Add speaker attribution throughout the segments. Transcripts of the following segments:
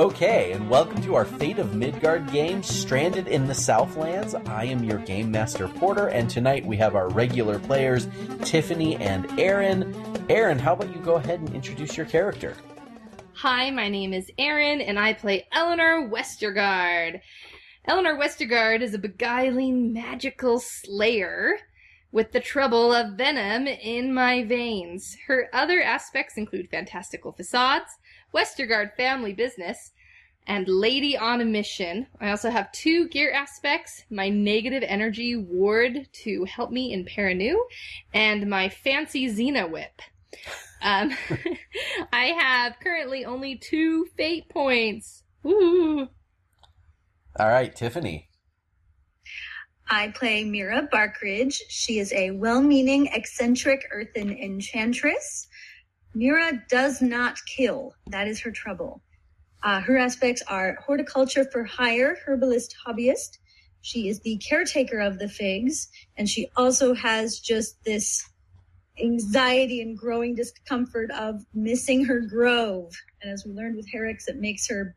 Speaker 1: Okay, and welcome to our Fate of Midgard game, Stranded in the Southlands. I am your Game Master Porter, and tonight we have our regular players, Tiffany and Erin. Erin, how about you go ahead and introduce your character?
Speaker 2: Hi, my name is Erin, and I play Eleanor Westergaard. Eleanor Westergaard is a beguiling magical slayer with the trouble of venom in my veins. Her other aspects include fantastical facades, Westergaard family business, and lady on a mission. I also have two gear aspects, my negative energy ward to help me in Perinu, and my fancy Xena whip. Um, I have currently only two fate points. Woo!
Speaker 1: All right, Tiffany.
Speaker 3: I play Meera Barkridge. She is a well meaning, eccentric earthen enchantress. Meera does not kill. That is her trouble. Uh, her aspects are horticulture for hire, herbalist, hobbyist. She is the caretaker of the figs, and she also has just this anxiety and growing discomfort of missing her grove. And as we learned with Herix, it makes her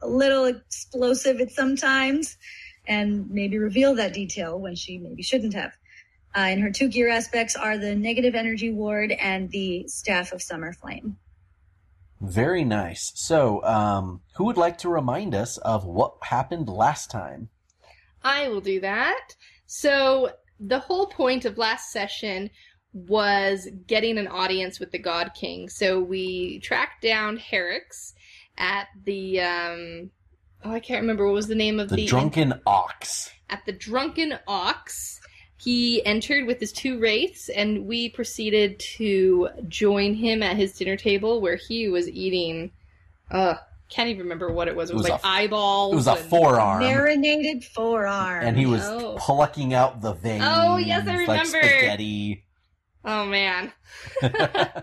Speaker 3: a little explosive at sometimes and maybe reveal that detail when she maybe shouldn't have. Uh, and her two gear aspects are the negative energy ward and the staff of summer flame.
Speaker 1: Very nice. So, um, who would like to remind us of what happened last time?
Speaker 2: I will do that. So, the whole point of last session was getting an audience with the God King. So, we tracked down Herix at the, um, oh, I can't remember what was the name of
Speaker 1: The
Speaker 2: the.
Speaker 1: Drunken Ox.
Speaker 2: At the Drunken Ox. He entered with his two wraiths, and we proceeded to join him at his dinner table where he was eating. Uh, can't even remember what it was. It was,
Speaker 1: It was
Speaker 2: like
Speaker 1: a-
Speaker 2: eyeballs.
Speaker 1: It was a forearm,
Speaker 3: Marinated forearm.
Speaker 1: and he was
Speaker 2: Oh.
Speaker 1: plucking out the veins.
Speaker 2: Oh, yes, I
Speaker 1: Like
Speaker 2: remember.
Speaker 1: spaghetti.
Speaker 2: Oh man.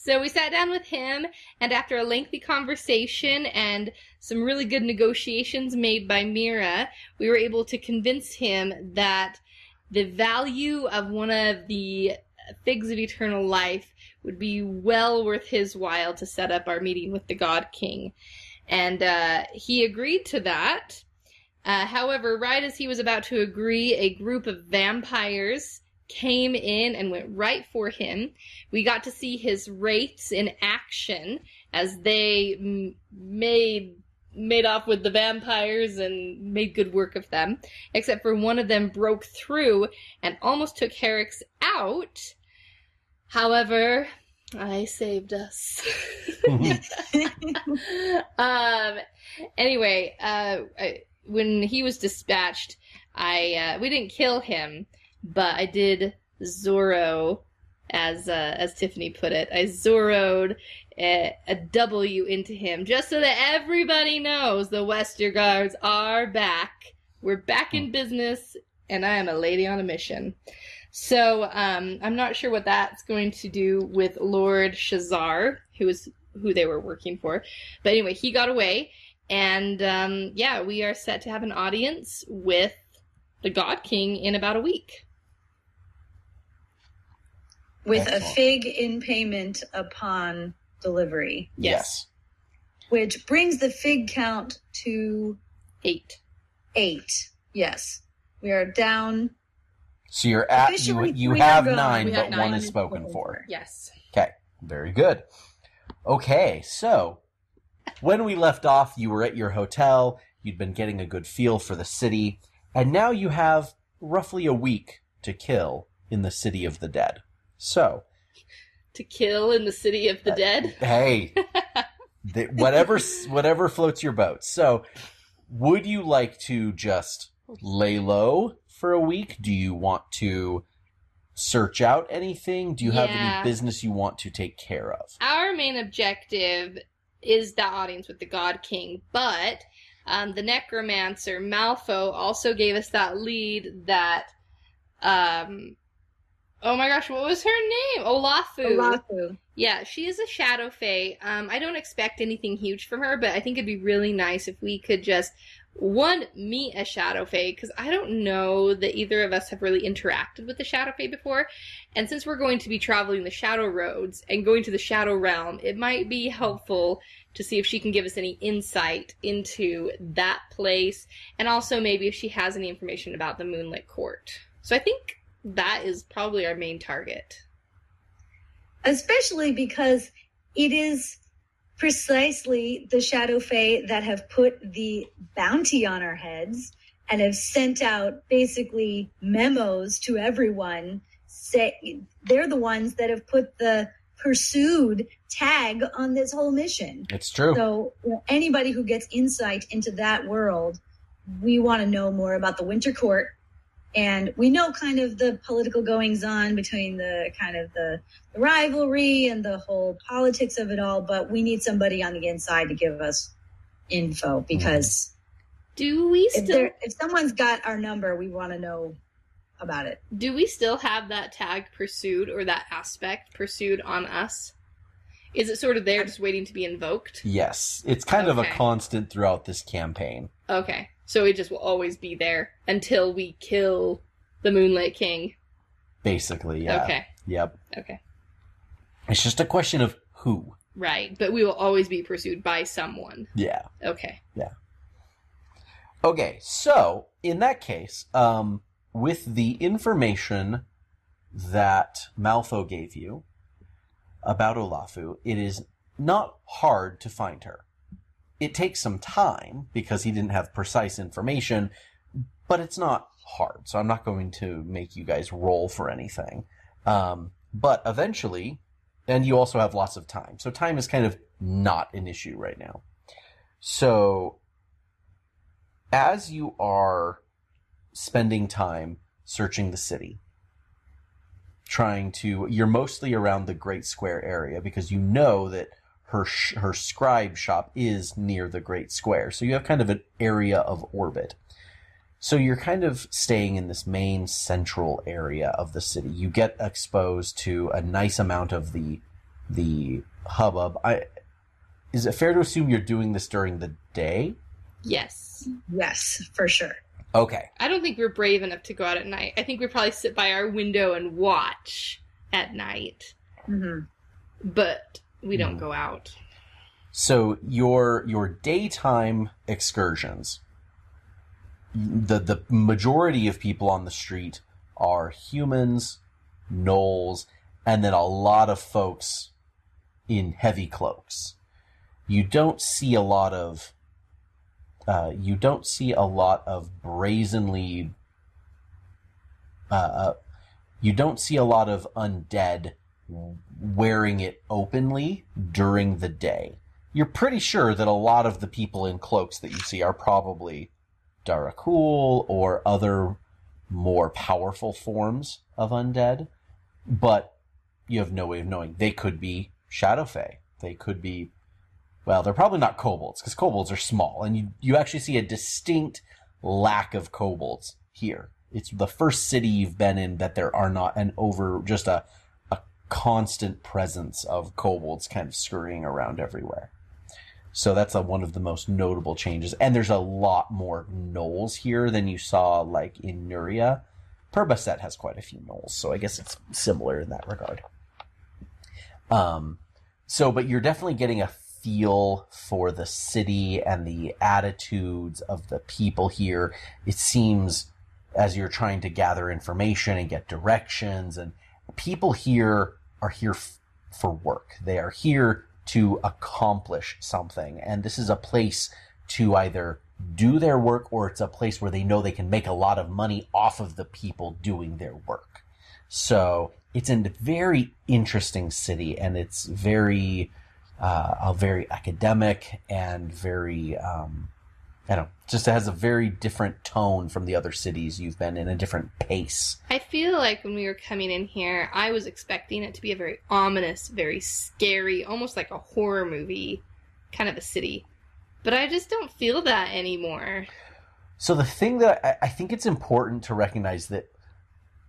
Speaker 2: So we sat down with him, and after a lengthy conversation and some really good negotiations made by Meera, we were able to convince him that the value of one of the figs of eternal life would be well worth his while to set up our meeting with the God King. And uh, he agreed to that. Uh, however, right as he was about to agree, a group of vampires came in and went right for him. We got to see his wraiths in action as they m- made made off with the vampires and made good work of them. Except for one of them broke through and almost took Herix out. However, I saved us. um. Anyway, uh, I, when he was dispatched, I uh, we didn't kill him, but I did Zorro, as uh, as Tiffany put it. I Zorroed a, a W into him just so that everybody knows the Westergaards are back. We're back in business, and I am a lady on a mission. So um, I'm not sure what that's going to do with Lord Shazar, who is who they were working for. But anyway, he got away, and um, yeah, we are set to have an audience with the God King in about a week.
Speaker 3: with a fig in payment upon delivery,
Speaker 2: Yes.
Speaker 3: which brings the fig count to
Speaker 2: Eight.
Speaker 3: eight. Yes. We are down.
Speaker 1: So you're at you.
Speaker 3: Officially,
Speaker 1: You
Speaker 3: three
Speaker 1: have
Speaker 3: are gone.
Speaker 1: nine,
Speaker 2: We
Speaker 1: but
Speaker 2: have
Speaker 1: one
Speaker 2: nine
Speaker 1: is spoken for.
Speaker 2: Yes.
Speaker 1: Okay, very good. Okay, so when we left off, you were at your hotel. You'd been getting a good feel for the city, and now you have roughly a week to kill in the city of the dead. So,
Speaker 2: To kill in the city of the
Speaker 1: Uh,
Speaker 2: dead.
Speaker 1: hey, the, whatever whatever floats your boat. So, would you like to just lay low for a week? Do you want to search out anything? Do you have any business you want to take care of?
Speaker 2: Our main objective is the audience with the God King, but um, the necromancer Malfo also gave us that lead that. Um, oh my gosh, what was her name? Olafu.
Speaker 3: Olafu.
Speaker 2: Yeah, she is a shadow fae. Um, I don't expect anything huge from her, but I think it'd be really nice if we could just one meet a shadow fae because I don't know that either of us have really interacted with the shadow fae before. And since we're going to be traveling the shadow roads and going to the shadow realm, it might be helpful to see if she can give us any insight into that place and also maybe if she has any information about the Moonlit Court. So I think that is probably our main target.
Speaker 3: especially because it is precisely the shadow fae that have put the bounty on our heads and have sent out basically memos to everyone say they're the ones that have put the pursued tag on this whole mission
Speaker 1: It's true.
Speaker 3: so you know, anybody who gets insight into that world we want to know more about the winter court and we know kind of the political goings on between the kind of the, the rivalry and the whole politics of it all but we need somebody on the inside to give us info mm-hmm. because
Speaker 2: Do we
Speaker 3: if
Speaker 2: still
Speaker 3: there if someone's got our number we want to know about it
Speaker 2: do we still have that tag pursued or that aspect pursued on us? Is it sort of there just waiting to be invoked?
Speaker 1: yes, it's kind of a constant throughout this campaign.
Speaker 2: Okay. So it just will always be there until we kill the Moonlit King.
Speaker 1: Basically, yeah.
Speaker 2: Okay.
Speaker 1: Yep.
Speaker 2: Okay.
Speaker 1: It's just a question of who.
Speaker 2: Right. But we will always be pursued by someone.
Speaker 1: Yeah.
Speaker 2: Okay. Yeah.
Speaker 1: Okay, so in that case, um, with the information that Malfo gave you about Olafu, it is not hard to find her. It takes some time because he didn't have precise information, but it's not hard. So I'm not going to make you guys roll for anything. Um, but eventually, and you also have lots of time. So time is kind of not an issue right now. So as you are spending time searching the city, trying to, you're mostly around the Great Square area because you know that her sh- her scribe shop is near the Great Square, so you have kind of an area of orbit. So you're kind of staying in this main central area of the city. You get exposed to a nice amount of the the hubbub. I is it fair to assume you're doing this during the day?
Speaker 2: Yes.
Speaker 3: yes for sure
Speaker 1: Okay.
Speaker 2: I don't think we're brave enough to go out at night. I think we probably sit by our window and watch at night,
Speaker 3: hmm
Speaker 2: but we don't
Speaker 1: Hmm.
Speaker 2: go out.
Speaker 1: So your your daytime excursions, the the majority of people on the street are humans, gnolls, and then a lot of folks in heavy cloaks. You don't see a lot of uh, you don't see a lot of brazenly uh, uh, you don't see a lot of undead wearing it openly during the day. You're pretty sure that a lot of the people in cloaks that you see are probably Darakhul or other more powerful forms of undead, but you have no way of knowing. They could be Shadow Fae. They could be, well, they're probably not kobolds because kobolds are small, and you you actually see a distinct lack of kobolds here. It's the first city you've been in that there are not an over just a constant presence of kobolds kind of scurrying around everywhere. So that's a, one of the most notable changes. And there's a lot more gnolls here than you saw like in Nuria. Per-Bastet has quite a few gnolls, so I guess it's similar in that regard. Um, so, but you're definitely getting a feel for the city and the attitudes of the people here. It seems as you're trying to gather information and get directions, and people here are here f- for work. They are here to accomplish something, and this is a place to either do their work or it's a place where they know they can make a lot of money off of the people doing their work. So it's a very interesting city, and it's very, uh, very academic and very, um, I don't know, just has a very different tone from the other cities you've been in, a different pace.
Speaker 2: I feel like when we were coming in here, I was expecting it to be a very ominous, very scary, almost like a horror movie kind of a city. But I just don't feel that anymore.
Speaker 1: So the thing that I, I think it's important to recognize that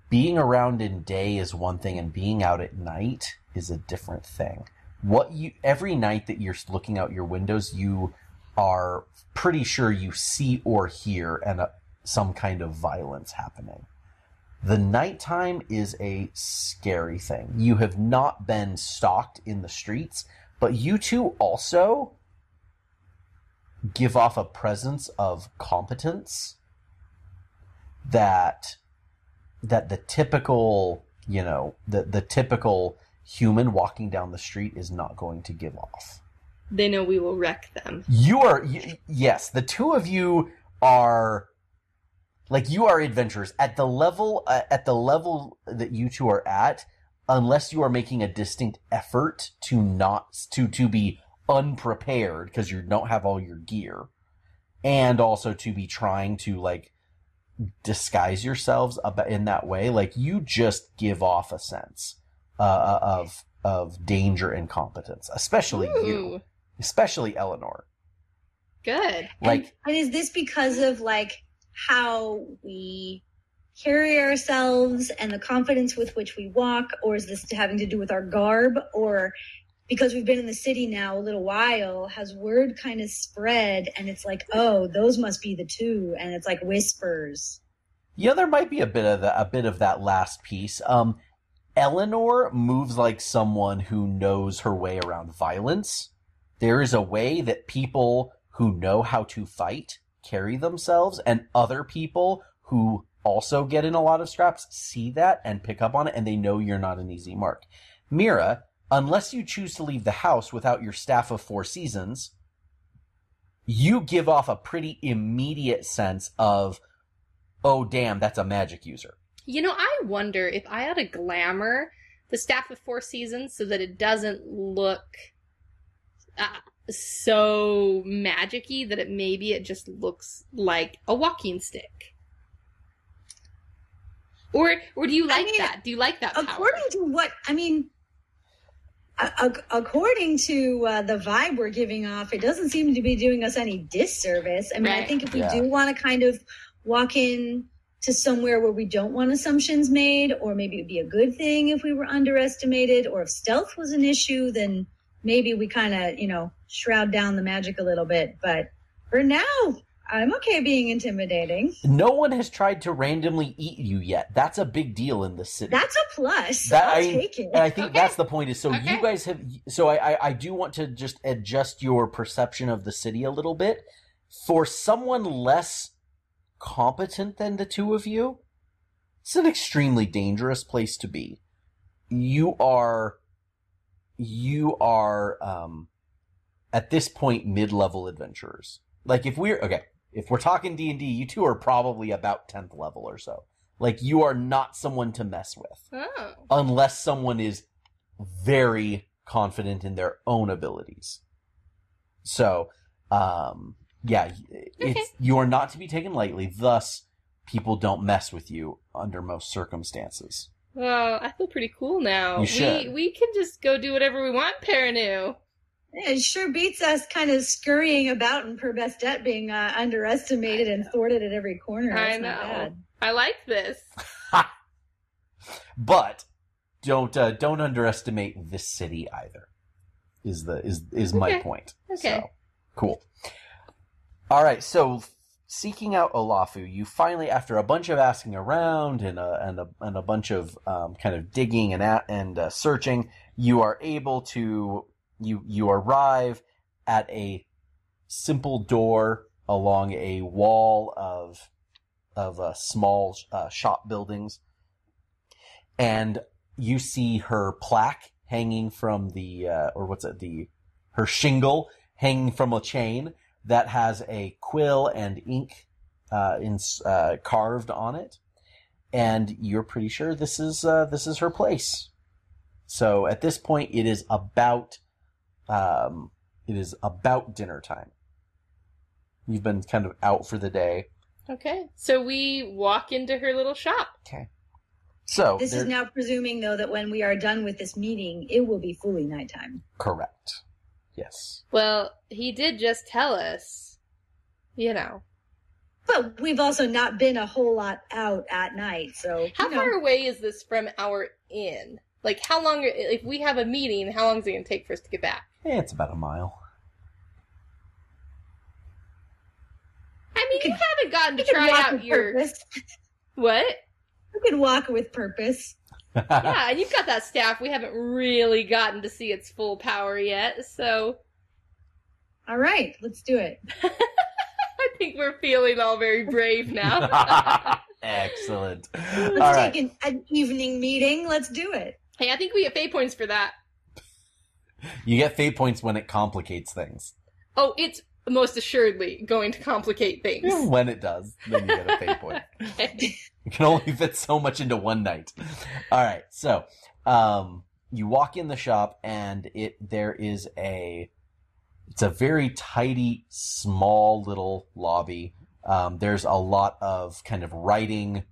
Speaker 1: being around in day is one thing and being out at night is a different thing. What you every night that you're looking out your windows, you are pretty sure you see or hear and uh, some kind of violence happening. The nighttime is a scary thing. You have not been stalked in the streets, but you two also give off a presence of competence that that the typical, you know, the the typical human walking down the street is not going to give off.
Speaker 2: They know we will wreck them.
Speaker 1: You are y- yes, the two of you are like you are adventurers. At the level uh, at the level that you two are at unless you are making a distinct effort to not to to be unprepared because you don't have all your gear and also to be trying to like disguise yourselves in that way like you just give off a sense uh, of of danger and competence especially you.
Speaker 2: Ooh,
Speaker 1: especially eleanor
Speaker 2: good.
Speaker 1: like
Speaker 3: and, and is this because of like how we carry ourselves and the confidence with which we walk, or is this having to do with our garb, or because we've been in the city now a little while, has word kind of spread and it's like, oh, those must be the two, and it's like whispers.
Speaker 1: Yeah, there might be a bit of that, a bit of that last piece. Um, Eleanor moves like someone who knows her way around violence. There is a way that people who know how to fight carry themselves, and other people who also get in a lot of scraps see that and pick up on it, and they know you're not an easy mark. Meera, unless you choose to leave the house without your staff of four seasons, you give off a pretty immediate sense of, oh damn, that's a magic user.
Speaker 2: You know, I wonder if I ought to glamour the Staff of Four Seasons so that it doesn't look uh, so magicy that it maybe it just looks like a walking stick. Or or do you
Speaker 3: I
Speaker 2: like
Speaker 3: mean,
Speaker 2: that? Do you like that power?
Speaker 3: According to what I mean, a- a- according to uh, the vibe we're giving off, it doesn't seem to be doing us any disservice. I mean, I think if we
Speaker 1: Yeah.
Speaker 3: do want to kind of walk in to somewhere where we don't want assumptions made, or maybe it'd be a good thing if we were underestimated, or if stealth was an issue, then maybe we kind of, you know, shroud down the magic a little bit. But for now, I'm okay being intimidating.
Speaker 1: No one has tried to randomly eat you yet. That's a big deal in the city.
Speaker 3: That's a plus.
Speaker 1: That-
Speaker 3: I'll
Speaker 1: I-
Speaker 3: take it.
Speaker 1: and I think
Speaker 2: Okay.
Speaker 1: that's the point. Is so
Speaker 2: Okay.
Speaker 1: you guys have. So I, I I do want to just adjust your perception of the city a little bit. For someone less competent than the two of you, it's an extremely dangerous place to be. You are, you are, um, at this point mid-level adventurers. Like if we're okay, if we're talking D and D, you two are probably about tenth level or so. Like you are not someone to mess with
Speaker 2: Oh.
Speaker 1: unless someone is very confident in their own abilities. So, um, yeah, it's you are not to be taken lightly. Thus, people don't mess with you under most circumstances.
Speaker 2: Well, I feel pretty cool now.
Speaker 1: You
Speaker 2: We
Speaker 1: should.
Speaker 2: we can just go do whatever we want, Paranu.
Speaker 3: It sure beats us kind of scurrying about and Per-Bastet being uh, underestimated and thwarted at every corner.
Speaker 2: I
Speaker 3: That's not
Speaker 2: know.
Speaker 3: bad.
Speaker 2: I like this.
Speaker 1: But don't uh, don't underestimate this city either. Is the is is my point.
Speaker 2: Okay.
Speaker 1: So, cool. All right. So seeking out Olafu, you finally, after a bunch of asking around and a and a and a bunch of um, kind of digging and at, and uh, searching, you are able to you you arrive at a simple door along a wall of of uh, small uh, shop buildings, and you see her plaque hanging from the uh, or what's it the her shingle hanging from a chain that has a quill and ink uh, in, uh, carved on it, and you're pretty sure this is uh, this is her place. So at this point, it is about um, it is about dinner time. You've been kind of out for the day,
Speaker 2: Okay. So we walk into her little shop. Okay.
Speaker 1: So
Speaker 3: This is now presuming, though, that when we are done with this meeting, it will be fully nighttime.
Speaker 1: correct. Yes.
Speaker 2: Well, he did just tell us, you know.
Speaker 3: But we've also not been a whole lot out at night, so
Speaker 2: How
Speaker 3: you know,
Speaker 2: far away is this from our inn? Like, how long, if we have a meeting, how long is it going to take for us to get back?
Speaker 1: Eh, it's about a mile.
Speaker 2: I mean, you haven't gotten to
Speaker 3: You
Speaker 2: try
Speaker 3: walk
Speaker 2: out your
Speaker 3: purpose.
Speaker 2: what?
Speaker 3: You can walk with purpose.
Speaker 2: Yeah, and you've got that staff. We haven't really gotten to see its full power yet, so
Speaker 3: All right, let's do it.
Speaker 2: I think we're feeling all very brave now.
Speaker 1: Excellent.
Speaker 3: Let's
Speaker 1: All right.
Speaker 3: take an, an evening meeting. Let's do it.
Speaker 2: hey, I think we get fate points for that.
Speaker 1: You get fate points when it complicates things.
Speaker 2: Oh, it's most assuredly going to complicate things.
Speaker 1: When it does, then you get a fate point. You can only fit so much into one night. All right, so um, you walk in the shop, and it there is a it's a very tidy, small little lobby. Um, there's a lot of kind of writing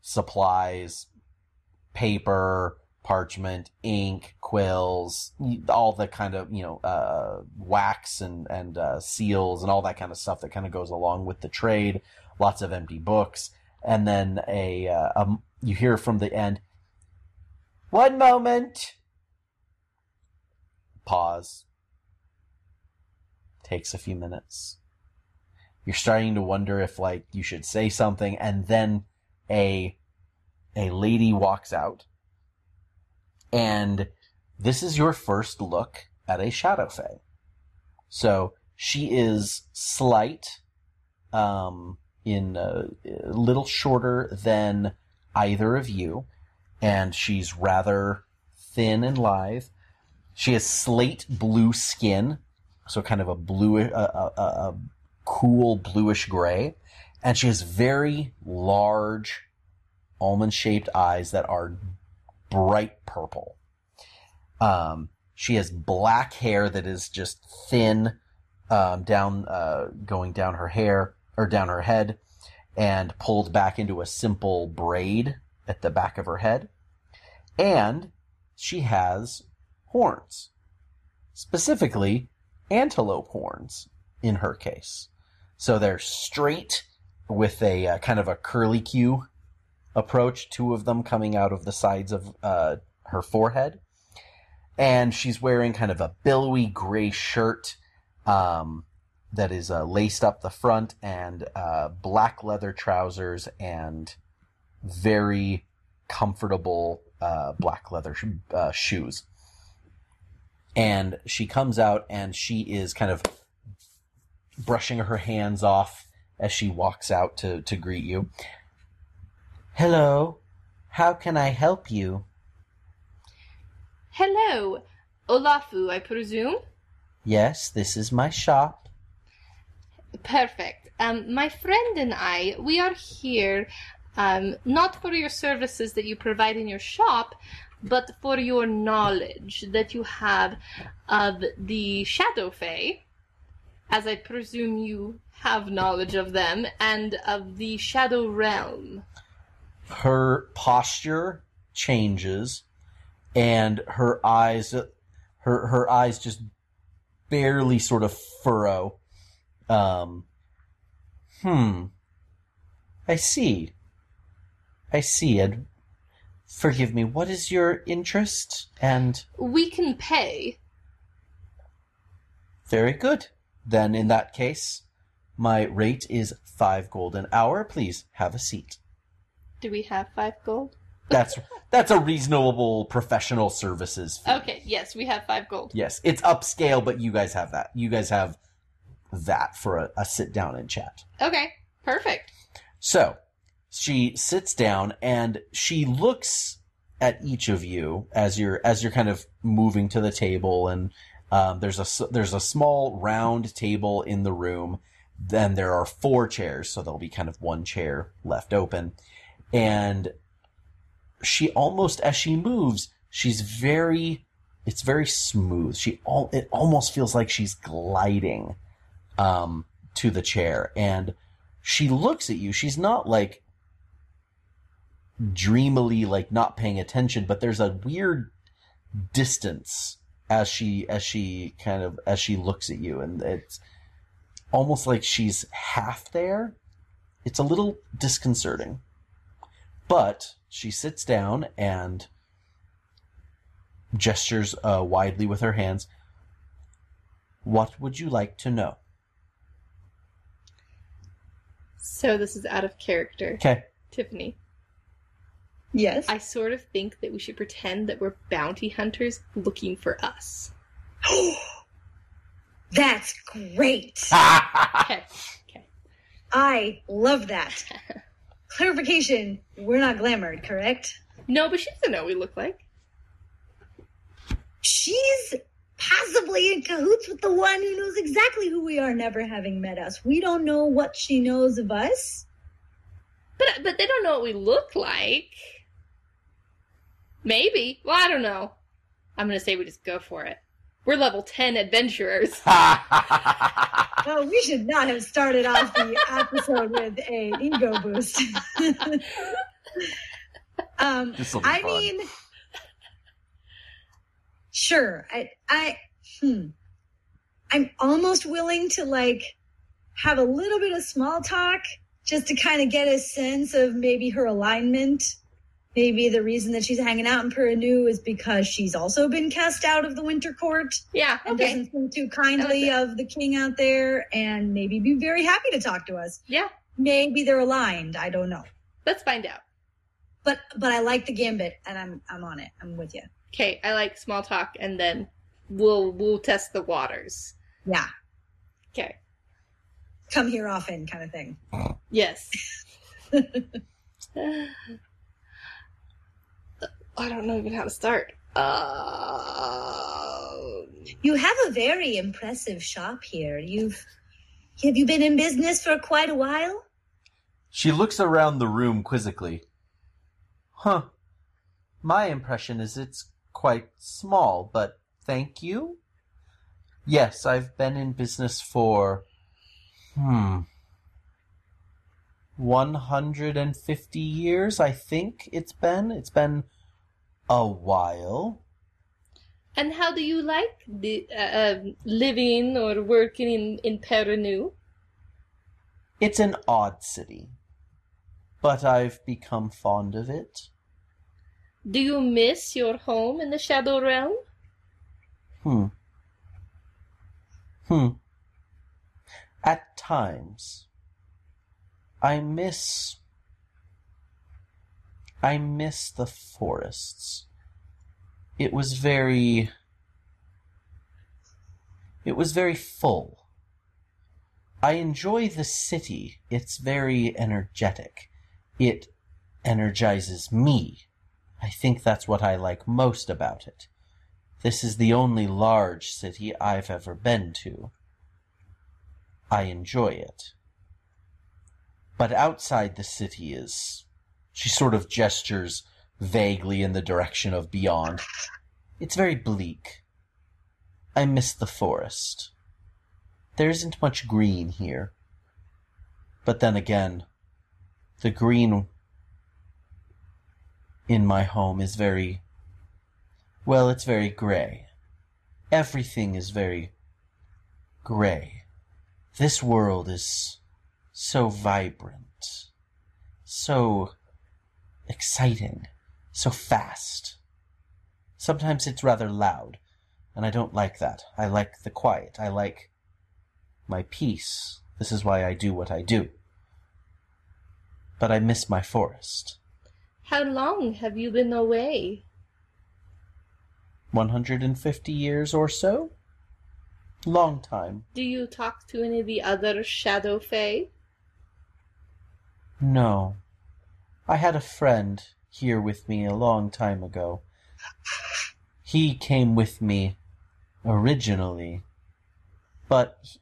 Speaker 1: supplies, paper, parchment, ink, quills, all the kind of you know uh, wax and and uh, seals and all that kind of stuff that kind of goes along with the trade. Lots of empty books, and then a, uh, um you hear from the end. One moment. Pause. Takes a few minutes. You're starting to wonder if like you should say something, and then a a lady walks out and this is your first look at a shadow fae. So she is slight, um, in a, a little shorter than either of you, and she's rather thin and lithe. She has slate blue skin, so kind of a blue, a, a, a, cool bluish gray, and she has very large, almond-shaped eyes that are bright purple. Um, she has black hair that is just thin, um, down, uh, going down her hair or down her head, and pulled back into a simple braid at the back of her head. And she has horns, specifically antelope horns in her case. So they're straight with a uh, kind of a curly Q approach, two of them coming out of the sides of uh, her forehead. And she's wearing kind of a billowy gray shirt um, that is uh, laced up the front and uh, black leather trousers and very comfortable uh, black leather sh- uh, shoes. And she comes out and she is kind of brushing her hands off as she walks out to, to greet you. Hello, how can I help you?
Speaker 2: Hello, Olafu, I presume.
Speaker 1: Yes, this is my shop.
Speaker 2: Perfect. Um, my friend and I, we are here um, not for your services that you provide in your shop, but for your knowledge that you have of the Shadow Fae, as I presume you have knowledge of them, and of the Shadow Realm.
Speaker 1: Her posture changes, and her eyes, her her eyes just barely sort of furrow. Um, hmm. I see. I see. And forgive me. What is your interest? And
Speaker 2: We can pay.
Speaker 1: Very good. Then in that case, my rate is five gold an hour. Please have a seat.
Speaker 2: Do we have five gold?
Speaker 1: That's that's a reasonable professional services fee.
Speaker 2: Okay, yes, we have five gold.
Speaker 1: Yes, it's upscale, but you guys have that. You guys have that for a, a sit down and chat.
Speaker 2: Okay, perfect.
Speaker 1: So she sits down and she looks at each of you as you're as you're kind of moving to the table and um, there's a there's a small round table in the room. Then there are four chairs, so there'll be kind of one chair left open, and she almost as she moves, she's very it's very smooth. She all it almost feels like she's gliding um, to the chair, and she looks at you. She's not like dreamily like not paying attention, but there's a weird distance as she as she kind of as she looks at you and it's almost like she's half there. It's a little disconcerting. But she sits down and gestures uh, widely with her hands. What would you like to know?
Speaker 2: So this is out of character.
Speaker 1: Okay.
Speaker 2: Tiffany,
Speaker 3: Yes.
Speaker 2: I sort of think that we should pretend that we're bounty hunters looking for us.
Speaker 3: That's great.
Speaker 2: Okay. Okay.
Speaker 3: I love that. Clarification: We're not glamored, correct?
Speaker 2: No, but she doesn't know what we look like.
Speaker 3: She's possibly in cahoots with the one who knows exactly who we are, never having met us. We don't know what she knows of us.
Speaker 2: But but they don't know what we look like. Maybe. Well, I don't know. I'm gonna say we just go for it. We're level ten adventurers.
Speaker 3: Oh, we should not have started off the episode with a ego boost. um, I
Speaker 1: fun.
Speaker 3: mean, sure. I, I, hmm. I'm almost willing to like have a little bit of small talk just to kind of get a sense of maybe her alignment. Maybe the reason that she's hanging out in Perinu is because she's also been cast out of the Winter Court
Speaker 2: Yeah.
Speaker 3: and
Speaker 2: Okay.
Speaker 3: doesn't think too kindly of the king out there, and maybe be very happy to talk to us.
Speaker 2: Yeah.
Speaker 3: Maybe they're aligned. I don't know.
Speaker 2: Let's find out.
Speaker 3: But but I like the gambit, and I'm I'm on it. I'm with you.
Speaker 2: Okay. I like small talk, and then we'll we'll test the waters.
Speaker 3: Yeah,
Speaker 2: Okay.
Speaker 3: come here often, kind of thing.
Speaker 2: Yes. I don't know even how to start. Uh,
Speaker 3: You have a very impressive shop here. You've have you been in business for quite a while?
Speaker 1: She looks around the room quizzically. Huh. My impression is it's quite small, but thank you? Yes, I've been in business for. Hmm. 150 years, I think it's been. It's been a while.
Speaker 2: and how do you like the uh, um, living or working in in Perinu?
Speaker 1: It's an odd city, but I've become fond of it.
Speaker 2: Do you miss your home in the Shadow Realm?
Speaker 1: Hmm. Hmm. At times, I miss. I miss the forests. It was very. It was very full. I enjoy the city. It's very energetic. It energizes me. I think that's what I like most about it. This is the only large city I've ever been to. I enjoy it. But outside the city is. She sort of gestures vaguely in the direction of beyond. It's very bleak. I miss the forest. There isn't much green here. But then again, the green in my home is very well, it's very gray. Everything is very gray. This world is so vibrant, so exciting, so fast. Sometimes it's rather loud, and I don't like that. I like the quiet. I like my peace. This is why I do what I do. But I miss my forest.
Speaker 2: How long have you been away?
Speaker 1: 150 years or so? Long time.
Speaker 2: Do you talk to any of the other Shadow Fae?
Speaker 1: No. I had a friend here with me a long time ago. He came with me originally, but he,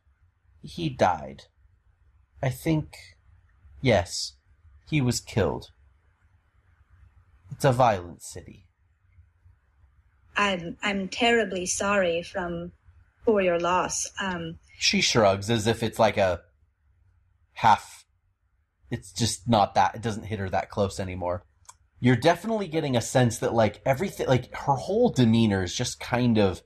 Speaker 1: he died. I think, yes, he was killed. It's a violent city.
Speaker 3: I'm I'm terribly sorry from for your loss. Um,
Speaker 1: She shrugs as if it's like a half. It's just not that. It doesn't hit her that close anymore. You're definitely getting a sense that, like, everything, like, her whole demeanor is just kind of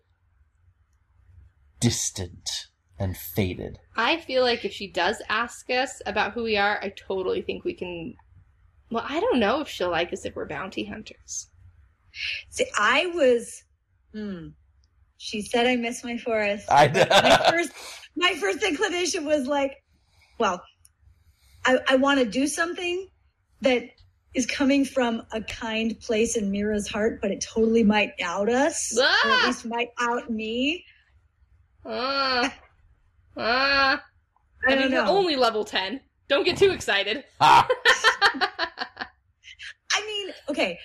Speaker 1: distant and faded.
Speaker 2: I feel like if she does ask us about who we are, I totally think we can. Well, I don't know if she'll like us if we're bounty hunters.
Speaker 3: see, I was. Hmm. She said I miss my forest.
Speaker 1: I
Speaker 3: my first my first inclination was like, well, I, I want to do something that is coming from a kind place in Meera's heart, but it totally might out us, or at
Speaker 2: Ah!
Speaker 3: least might out me.
Speaker 2: Ah. Ah.
Speaker 3: I,
Speaker 2: I,
Speaker 3: don't
Speaker 2: mean,
Speaker 3: know.
Speaker 2: we're only level 10. Don't get too excited.
Speaker 1: Ah,
Speaker 3: I mean, okay,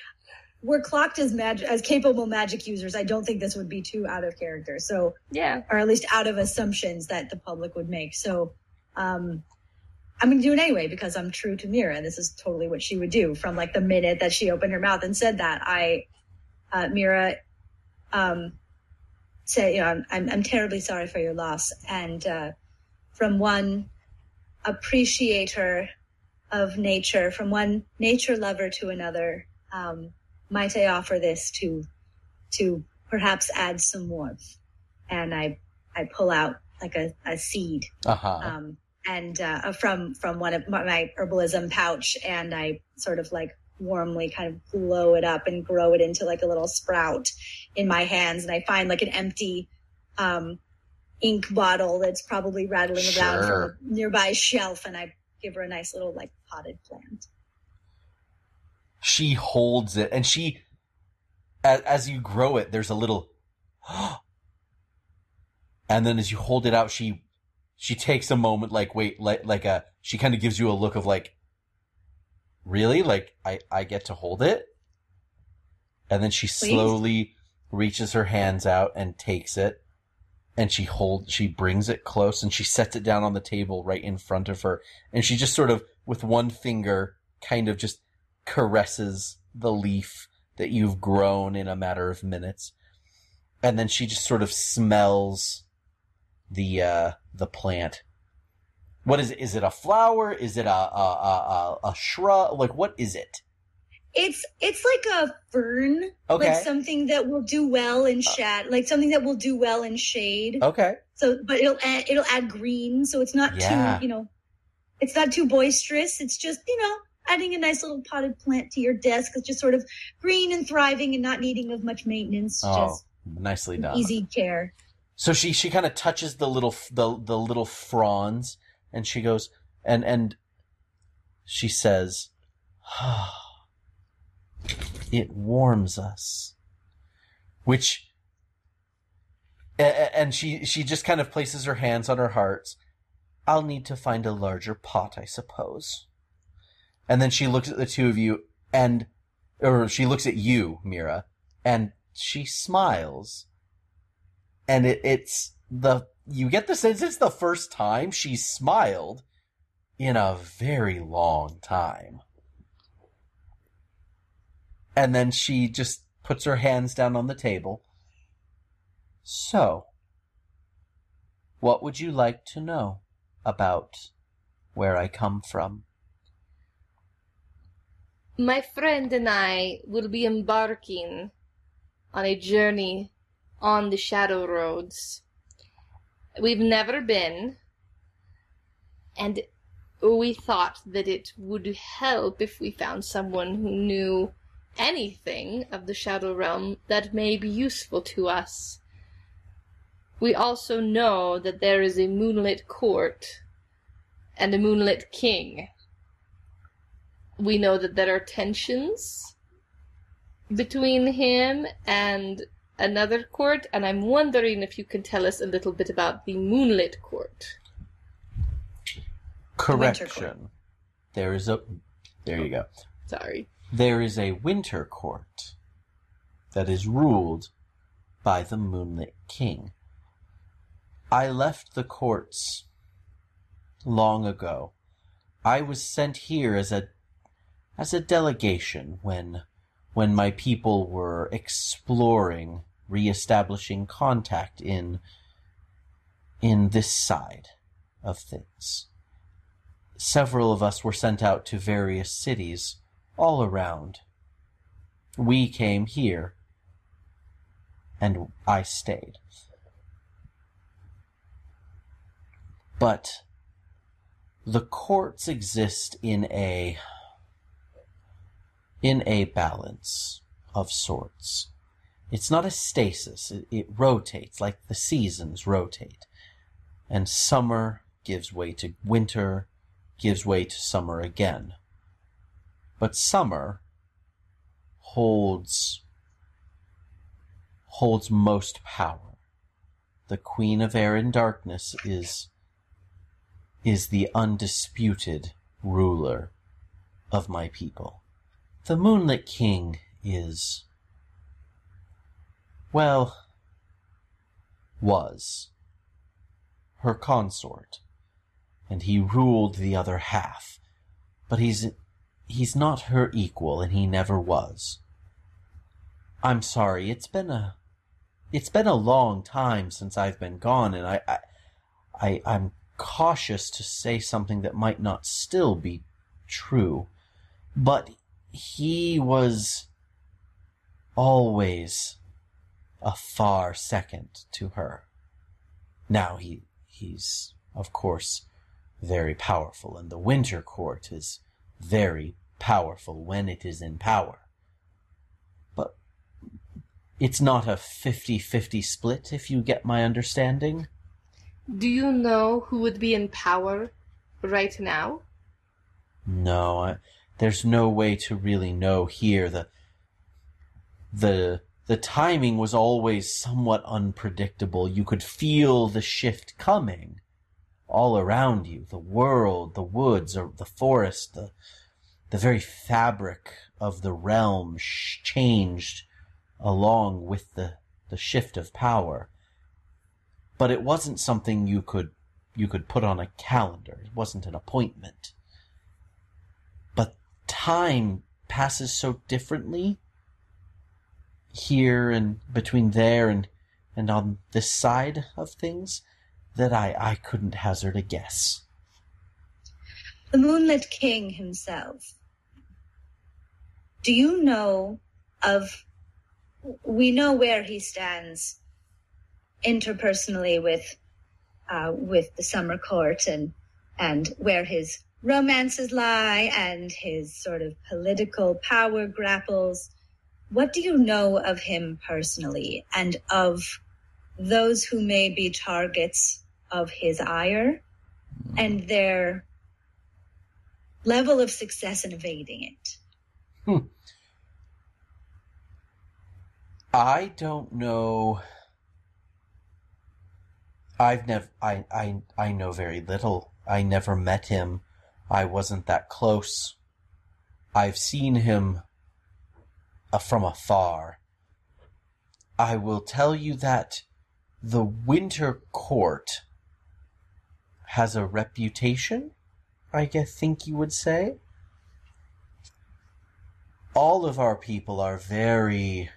Speaker 3: we're clocked as magic as capable magic users. I don't think this would be too out of character. So,
Speaker 2: yeah.
Speaker 3: or at least out of assumptions that the public would make. So, um, I'm going to do it anyway because I'm true to Meera. This is totally what she would do from like the minute that she opened her mouth and said that. I, uh, Meera, um, said, you know, I'm, I'm, I'm terribly sorry for your loss. And, uh, from one appreciator of nature, from one nature lover to another, um, might I offer this to, to perhaps add some warmth? And I, I pull out like a, a seed
Speaker 1: uh-huh.
Speaker 3: um, and uh, from from one of my, my herbalism pouch, and I sort of like warmly kind of blow it up and grow it into like a little sprout in my hands, and I find like an empty um, ink bottle that's probably rattling around from a nearby shelf, and I give her a nice little like potted plant.
Speaker 1: she holds it and she as, as you grow it there's a little and then as you hold it out she she takes a moment like wait like like a she kind of gives you a look of like really like i i get to hold it and then she
Speaker 3: Please?
Speaker 1: slowly reaches her hands out and takes it and she holds she brings it close and she sets it down on the table right in front of her. And she just sort of with one finger kind of just caresses the leaf that you've grown in a matter of minutes. And then she just sort of smells the uh the plant. What is it? Is it a flower? Is it a a a, a, shrub? Like what is it
Speaker 3: It's it's like a fern,
Speaker 1: okay
Speaker 3: like something that will do well in uh. shad, like something that will do well in shade.
Speaker 1: okay
Speaker 3: So, but it'll add, it'll add green, so it's not
Speaker 1: Yeah.
Speaker 3: too, you know, it's not too boisterous. It's just, you know, adding a nice little potted plant to your desk. It's just sort of green and thriving and not needing of much maintenance.
Speaker 1: oh
Speaker 3: Just
Speaker 1: nicely done
Speaker 3: easy care.
Speaker 1: So she she kind of touches the little the the little fronds, and she goes and and she says, ah, "It warms us," which. And she she just kind of places her hands on her heart. I'll need to find a larger pot, I suppose. And then she looks at the two of you, and or she looks at you, Meera, and she smiles and it, it's the you get the sense it's the first time she's smiled in a very long time. And then she just puts her hands down on the table. So, what would you like to know about where I come from?
Speaker 2: My friend and I will be embarking on a journey on the Shadow Roads. We've never been, and we thought that it would help if we found someone who knew anything of the Shadow Realm that may be useful to us. We also know that there is a moonlit court and a moonlit king we know that there are tensions between him and another court, and I'm wondering if you can tell us a little bit about the Moonlit Court.
Speaker 3: Winter
Speaker 1: Correction. There is a. There you go.
Speaker 2: Sorry.
Speaker 1: There is a winter court that is ruled by the Moonlit King. I left the courts long ago. I was sent here as a as a delegation when when my people were exploring reestablishing contact in in this side of things. Several of us were sent out to various cities all around. We came here, and I stayed. But the courts exist in a in a balance of sorts. It's not a stasis, it, it rotates like the seasons rotate. And summer gives way to winter, gives way to summer again. But summer holds holds most power. The Queen of Air and Darkness is is the undisputed ruler of my people. The Moonlit King is well was her consort and he ruled the other half but he's he's not her equal and he never was. I'm sorry it's been a it's been a long time since i've been gone and i i, I i'm cautious to say something that might not still be true but he was always a far second to her. Now he he's of course very powerful and the winter court is very powerful when it is in power. But it's not a 50-50 split if you get my understanding?
Speaker 2: Do you know who would be in power right now?
Speaker 1: no I, there's no way to really know here. The the the timing was always somewhat unpredictable. You could feel the shift coming all around you. The world the woods or the forest the the very fabric of the realm sh- changed along with the the shift of power but it wasn't something you could you could put on a calendar it wasn't an appointment but time passes so differently here and between there and and on this side of things that I, I couldn't hazard a guess.
Speaker 3: The Moonlit King himself. Do you know of. We know where he stands interpersonally with uh, with the summer court and and where his romances lie and his sort of political power grapples. What do you know of him personally and of those who may be targets of his ire and their level of success in evading it?
Speaker 1: I don't know. I've never. I, I I know very little. I never met him. I wasn't that close. I've seen him uh, from afar. I will tell you that the Winter Court has a reputation, I guess, think you would say. All of our people are very.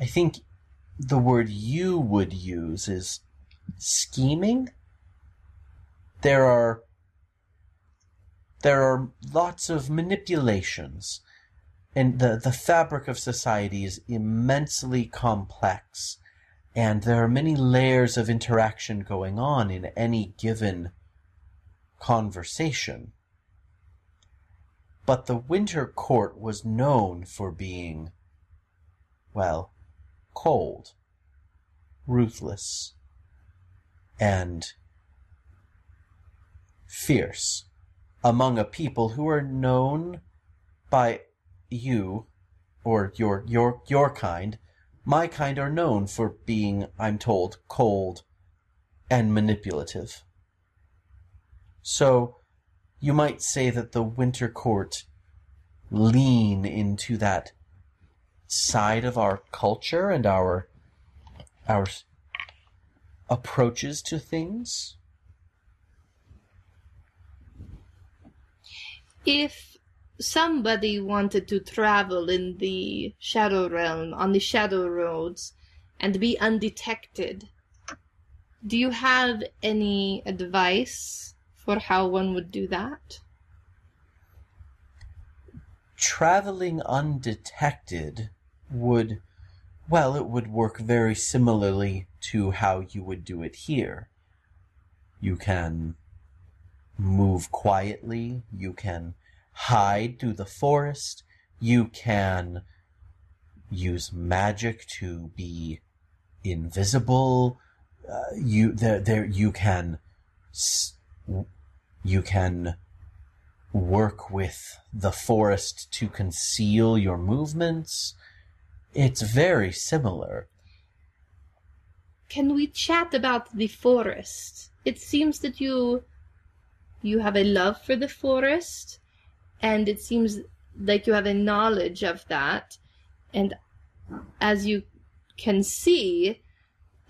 Speaker 1: I think the word you would use is scheming. There are there are lots of manipulations and the, the fabric of society is immensely complex and there are many layers of interaction going on in any given conversation but the winter court was known for being well cold ruthless and fierce among a people who are known by you or your your your kind. My kind are known for being i'm told cold and manipulative. So you might say that the winter court lean into that side of our culture and our our approaches to things?
Speaker 2: If somebody wanted to travel in the shadow realm on the shadow roads and be undetected, do you have any advice for how one would do that?
Speaker 1: traveling undetected would well it would work very similarly to how you would do it here you can move quietly you can hide through the forest you can use magic to be invisible uh, you there there you can s- You can work with the forest to conceal your movements. It's very similar.
Speaker 2: Can we chat about the forest? It seems that you you have a love for the forest and it seems like you have a knowledge of that and as you can see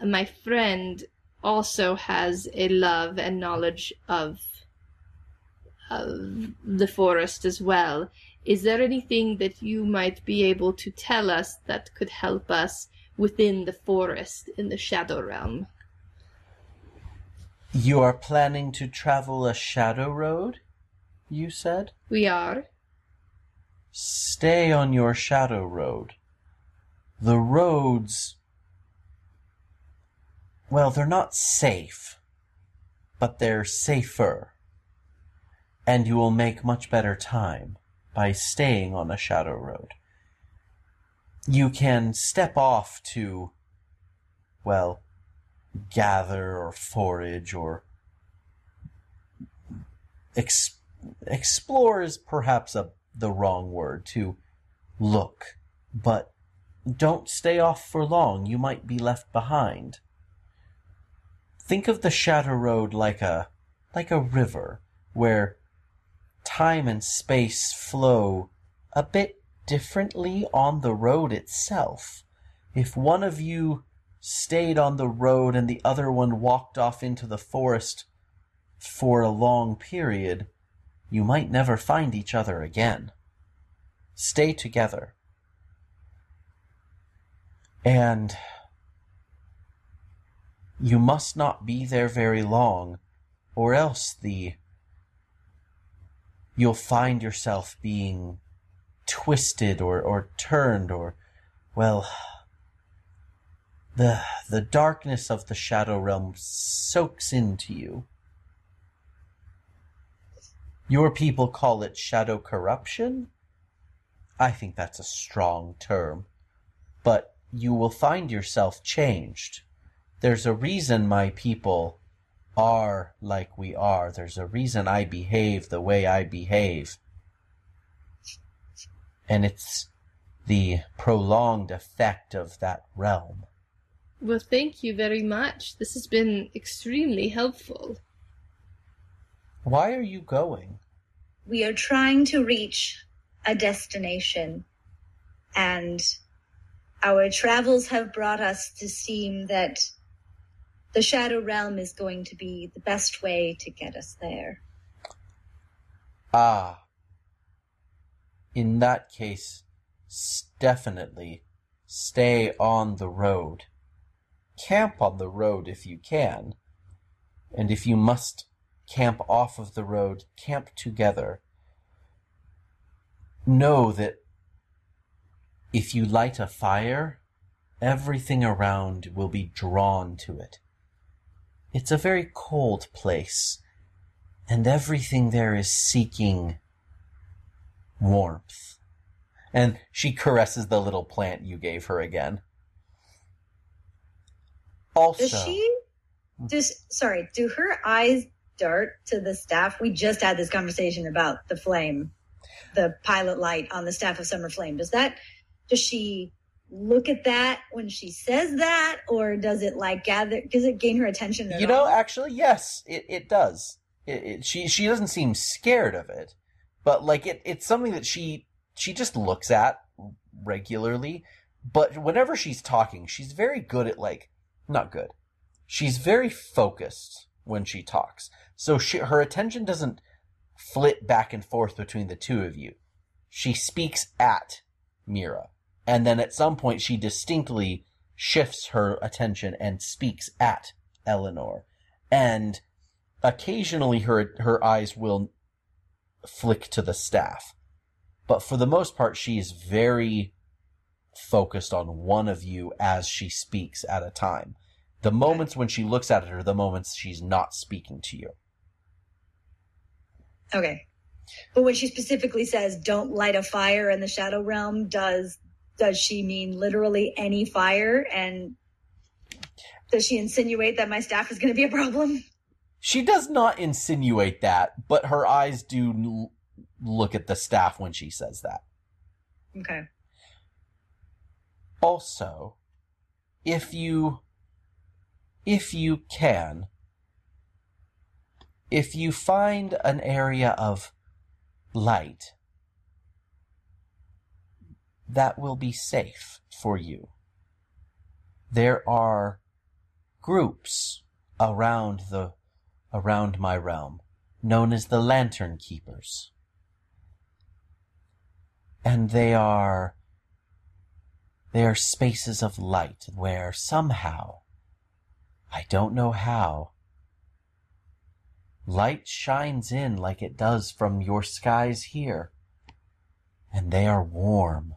Speaker 2: my friend also has a love and knowledge of the forest as well. Is there anything that you might be able to tell us that could help us within the forest in the Shadow Realm?
Speaker 1: You are planning to travel a shadow road, you said?
Speaker 2: We are.
Speaker 1: Stay on your shadow road. The roads. Well, they're not safe, but they're safer. And you will make much better time by staying on a shadow road. You can step off to, well, gather or forage or ex- explore is perhaps a, the wrong word to look, but don't stay off for long. You might be left behind. Think of the Shadow Road like a like a river where time and space flow a bit differently on the road itself. If one of you stayed on the road and the other one walked off into the forest for a long period, you might never find each other again. Stay together. And you must not be there very long, or else the you'll find yourself being twisted or, or turned or well the the darkness of the shadow realm soaks into you. Your people call it shadow corruption. I think that's a strong term. But you will find yourself changed. There's a reason my people are like we are. There's a reason I behave the way I behave. And it's the prolonged effect of that realm.
Speaker 2: Well, thank you very much. This has been extremely helpful.
Speaker 1: Why are you going?
Speaker 3: We are trying to reach a destination, and our travels have brought us to seem that the Shadow Realm is going to be the best way to get us there.
Speaker 1: Ah. In that case, definitely stay on the road. Camp on the road if you can. And if you must camp off of the road, camp together. Know that if you light a fire, everything around will be drawn to it. It's a very cold place, and everything there is seeking warmth. And she caresses the little plant you gave her again. Also,
Speaker 3: Does she? Does sorry? Do her eyes dart to the staff? We just had this conversation about the flame, the pilot light on the staff of Summer Flame. Does that? Does she look at that when she says that, or does it like gather? Does it gain her attention? At
Speaker 1: you know,
Speaker 3: all?
Speaker 1: actually, yes, it, it does. It, it, she she doesn't seem scared of it, but like it, it's something that she she just looks at regularly. But whenever she's talking, she's very good at like not good. She's very focused when she talks, so she, her attention doesn't flit back and forth between the two of you. She speaks at Meera, and then at some point she distinctly shifts her attention and speaks at Eleanor, and occasionally her her eyes will flick to the staff, but for the most part she is very focused on one of you as she speaks at a time. The moments when she looks at it are the moments she's not speaking to you.
Speaker 3: Okay. But when she specifically says don't light a fire in the shadow realm, does does she mean literally any fire? And does she insinuate that my staff is going to be a problem?
Speaker 1: She does not insinuate that, but her eyes do l- look at the staff when she says that.
Speaker 3: Okay.
Speaker 1: Also, if you if you can if you find an area of light that will be safe for you. There are groups around the around my realm known as the Lantern Keepers. And they are they are spaces of light where somehow I don't know how light shines in like it does from your skies here. And they are warm.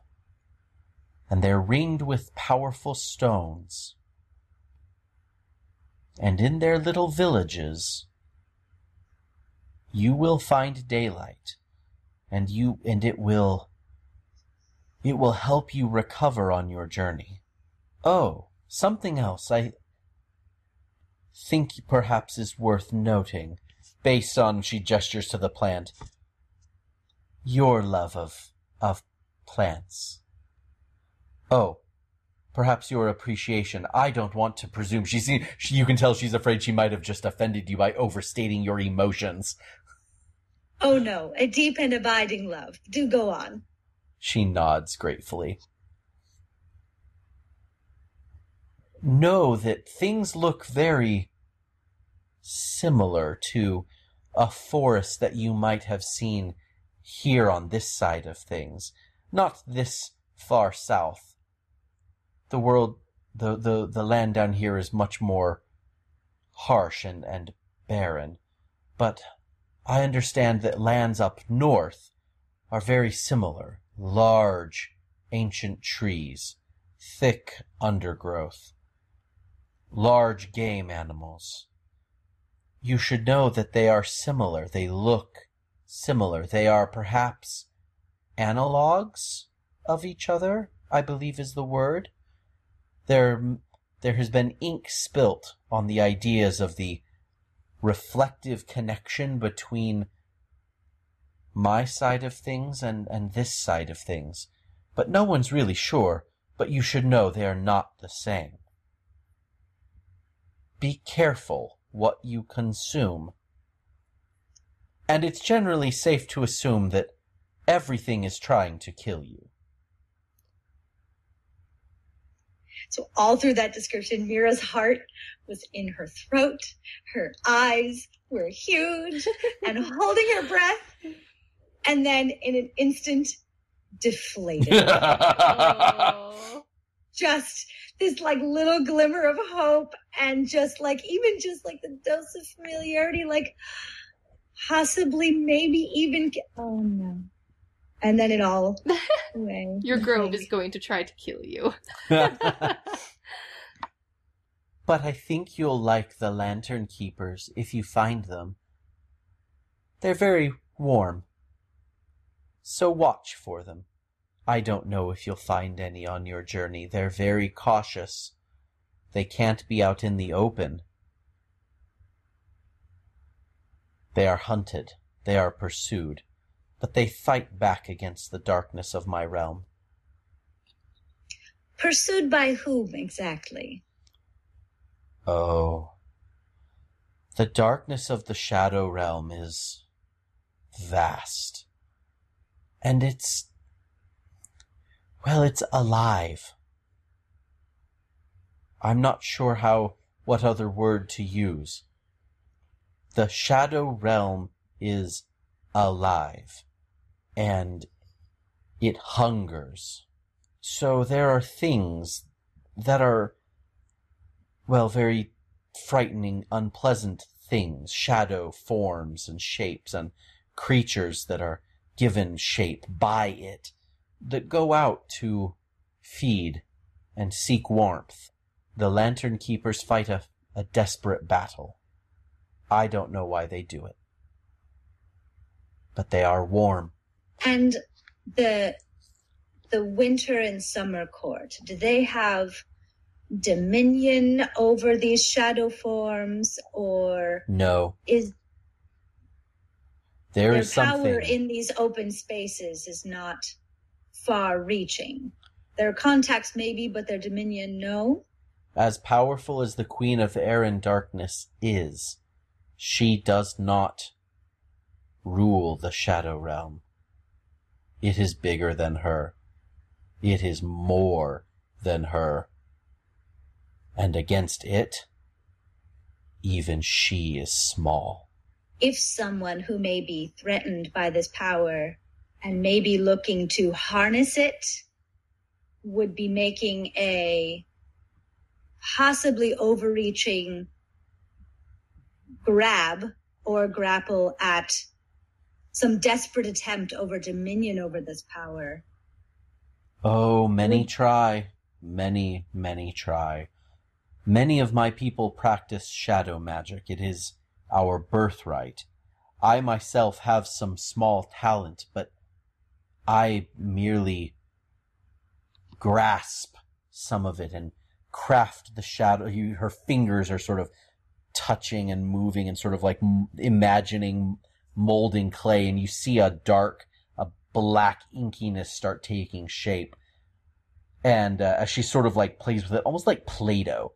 Speaker 1: And they're ringed with powerful stones. And in their little villages, you will find daylight. And you, and it will, it will help you recover on your journey. Oh, something else I think perhaps is worth noting based on she gestures to the plant. Your love of of plants. Oh, perhaps your appreciation. I don't want to presume. She's she, you can tell she's afraid she might have just offended you by overstating your emotions.
Speaker 3: Oh no, a deep and abiding love. Do go on.
Speaker 1: She nods gratefully. Know that things look very similar to a forest that you might have seen here on this side of things, not this far south. The world, the, the, the land down here is much more harsh and, and barren, but I understand that lands up north are very similar. Large, ancient trees, thick undergrowth, large game animals. You should know that they are similar. They look similar. They are perhaps analogues of each other, I believe is the word. There, there has been ink spilt on the ideas of the reflective connection between my side of things and, and this side of things. But no one's really sure, but you should know they are not the same. Be careful what you consume. And it's generally safe to assume that everything is trying to kill you.
Speaker 3: So all through that description, Meera's heart was in her throat. Her eyes were huge and holding her breath. And then in an instant, deflated.
Speaker 2: Oh.
Speaker 3: just this like little glimmer of hope and just like even just like the dose of familiarity, like possibly maybe even oh no. And then it all away.
Speaker 2: Your grove is going to try to kill you.
Speaker 1: but I think you'll like the lantern keepers if you find them. They're very warm. So watch for them. I don't know if you'll find any on your journey. They're very cautious. They can't be out in the open. They are hunted. They are pursued. But they fight back against the darkness of my realm.
Speaker 3: Pursued by whom exactly?
Speaker 1: Oh. The darkness of the Shadow Realm is vast. And it's. Well, it's alive. I'm not sure how. what other word to use. The Shadow Realm is alive. And it hungers. So there are things that are well, very frightening, unpleasant things, shadow forms and shapes and creatures that are given shape by it, that go out to feed and seek warmth. The lantern keepers fight a, a desperate battle. I don't know why they do it. But they are warm.
Speaker 3: And the the winter and summer court, do they have dominion over these shadow forms, or
Speaker 1: No,
Speaker 3: is
Speaker 1: there
Speaker 3: their
Speaker 1: is
Speaker 3: power
Speaker 1: something.
Speaker 3: in these open spaces is not far reaching? Their contacts maybe, but their dominion no.
Speaker 1: As powerful as the Queen of Air and Darkness is, she does not rule the Shadow Realm. It is bigger than her. It is more than her. And against it, even she is small.
Speaker 3: if someone who may be threatened by this power and may be looking to harness it would be making a possibly overreaching grab or grapple at some desperate attempt over dominion over this power.
Speaker 1: Oh, many try. Many, many try. Many of my people practice shadow magic. It is our birthright. I myself have some small talent, but I merely grasp some of it and craft the shadow. Her fingers are sort of touching and moving and sort of like imagining molding clay, and you see a dark, a black inkiness start taking shape. And uh, as she sort of like plays with it, almost like Play Doh,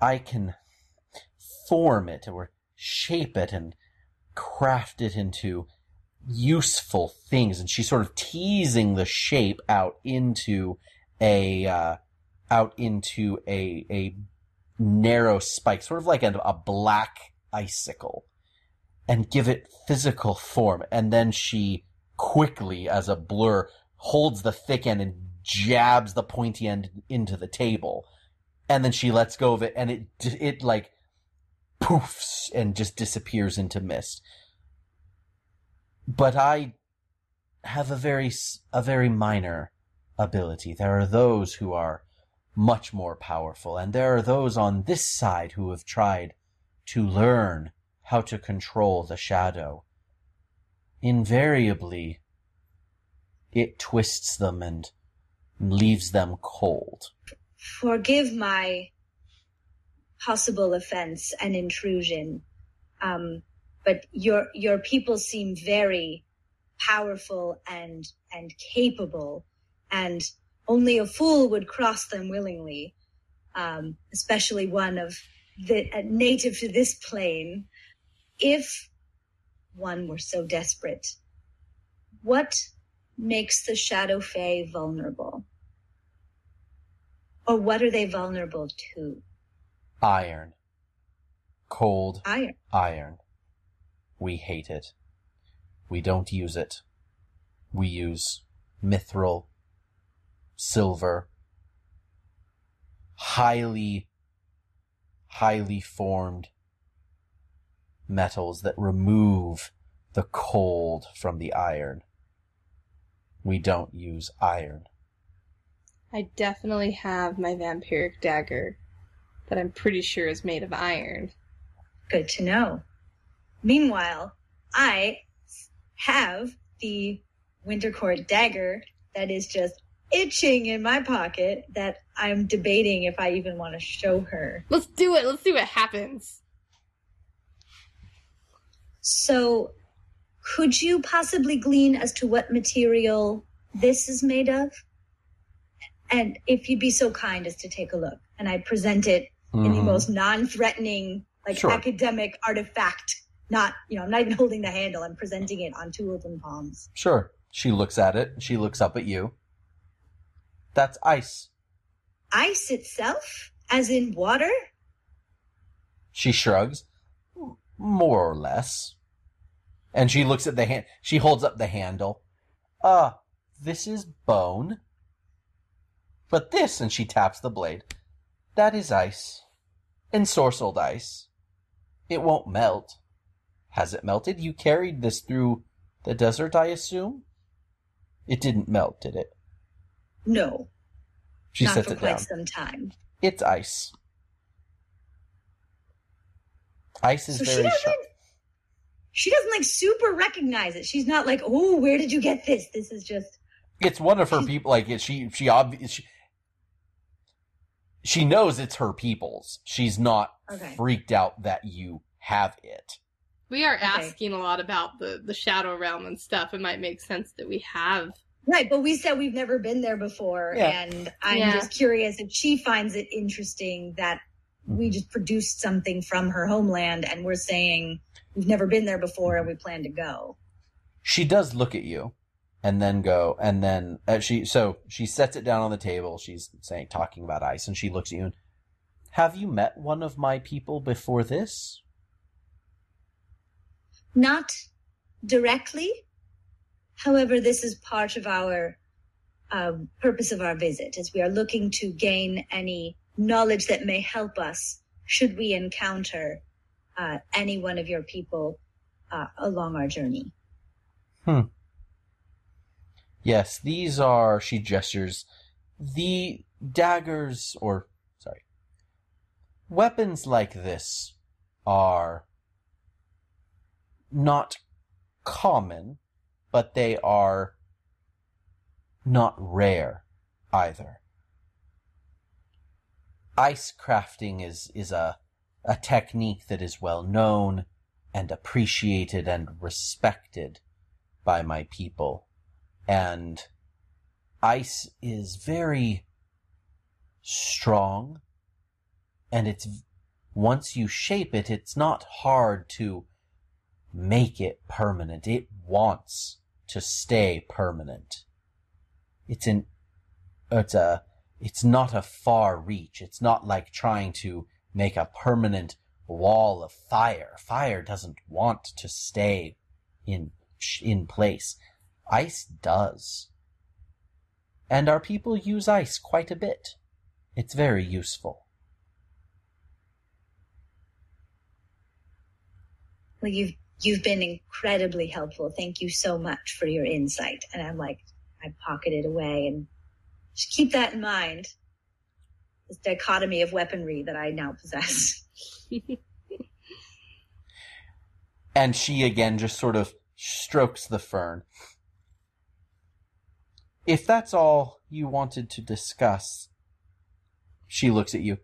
Speaker 1: I can form it or shape it and craft it into useful things. And she's sort of teasing the shape out into a, uh, out into a, a narrow spike, sort of like a, a black icicle, and give it physical form. And then she quickly, as a blur, holds the thick end and jabs the pointy end into the table. And then she lets go of it, and it it like poofs and just disappears into mist. But I have a very a very minor ability. There are those who are much more powerful, and there are those on this side who have tried to learn how to control the shadow. Invariably, it twists them and leaves them cold.
Speaker 3: Forgive my possible offense and intrusion, um, but your your people seem very powerful and and capable, and only a fool would cross them willingly, um, especially one of the uh, native to this plane. If one were so desperate, what makes the Shadow Fae vulnerable? Or what are they vulnerable to?
Speaker 1: Iron. Cold
Speaker 3: Iron.
Speaker 1: iron. We hate it. We don't use it. We use mithril, silver, highly, highly formed metals that remove the cold from the iron. We don't use iron.
Speaker 2: I definitely have my vampiric dagger that I'm pretty sure is made of iron.
Speaker 3: Good to know. Meanwhile, I have the Wintercourt dagger that is just itching in my pocket that I'm debating if I even want to show her.
Speaker 2: Let's do it. Let's see what happens.
Speaker 3: So, could you possibly glean as to what material this is made of? And if you'd be so kind as to take a look, and I present it in the
Speaker 1: Mhm.
Speaker 3: most non-threatening, like
Speaker 1: Sure.
Speaker 3: academic artifact. Not, you know, I'm not even holding the handle. I'm presenting it on two open palms.
Speaker 1: Sure. She looks at it. She looks up at you. That's ice.
Speaker 3: Ice itself, as in water.
Speaker 1: She shrugs. More or less. And she looks at the hand. She holds up the handle. Ah, this is bone. But this, and she taps the blade. That is ice. Ensorcelled ice. It won't melt. Has it melted? You carried this through the desert, I assume? It didn't melt, did it?
Speaker 3: No,
Speaker 1: She
Speaker 3: not
Speaker 1: sets
Speaker 3: for
Speaker 1: it
Speaker 3: quite
Speaker 1: down.
Speaker 3: some time.
Speaker 1: It's ice. Ice is
Speaker 3: So she
Speaker 1: very
Speaker 3: doesn't.
Speaker 1: sharp.
Speaker 3: She doesn't like super recognize it. She's not like, oh, where did you get this? This is just
Speaker 1: It's one of her people. Like it- she, she obviously, she, she knows it's her people's. She's not
Speaker 3: Okay.
Speaker 1: freaked out that you have it.
Speaker 2: We are asking a lot about the the shadow realm and stuff. It might make sense that we have.
Speaker 3: Right, but we said we've never been there before,
Speaker 1: Yeah.
Speaker 3: and I'm
Speaker 2: Yeah.
Speaker 3: just curious if she finds it interesting that we just produced something from her homeland, and we're saying we've never been there before and we plan to go.
Speaker 1: She does look at you and then go and then uh, she so she sets it down on the table. She's saying talking about ice and she looks at you and have you met one of my people before this?
Speaker 3: Not directly, however, this is part of our um, purpose of our visit, as we are looking to gain any knowledge that may help us should we encounter uh, any one of your people uh, along our journey. Hmm.
Speaker 1: Yes, these are she gestures the daggers or sorry. Weapons like this are not common, but they are not rare either. Ice crafting is, is a, a technique that is well known and appreciated and respected by my people. And ice is very strong and it's once you shape it it's not hard to make it permanent it wants to stay permanent it's an it's a it's not a far reach. It's not like trying to make a permanent wall of fire. Fire doesn't want to stay in in place. Ice does. And our people use ice quite a bit. It's very useful.
Speaker 3: Well, you've you've been incredibly helpful. Thank you so much for your insight. And I'm like, I pocket it away and just keep that in mind. This dichotomy of weaponry that I now possess.
Speaker 1: And she again just sort of strokes the fern. If that's all you wanted to discuss, she looks at you.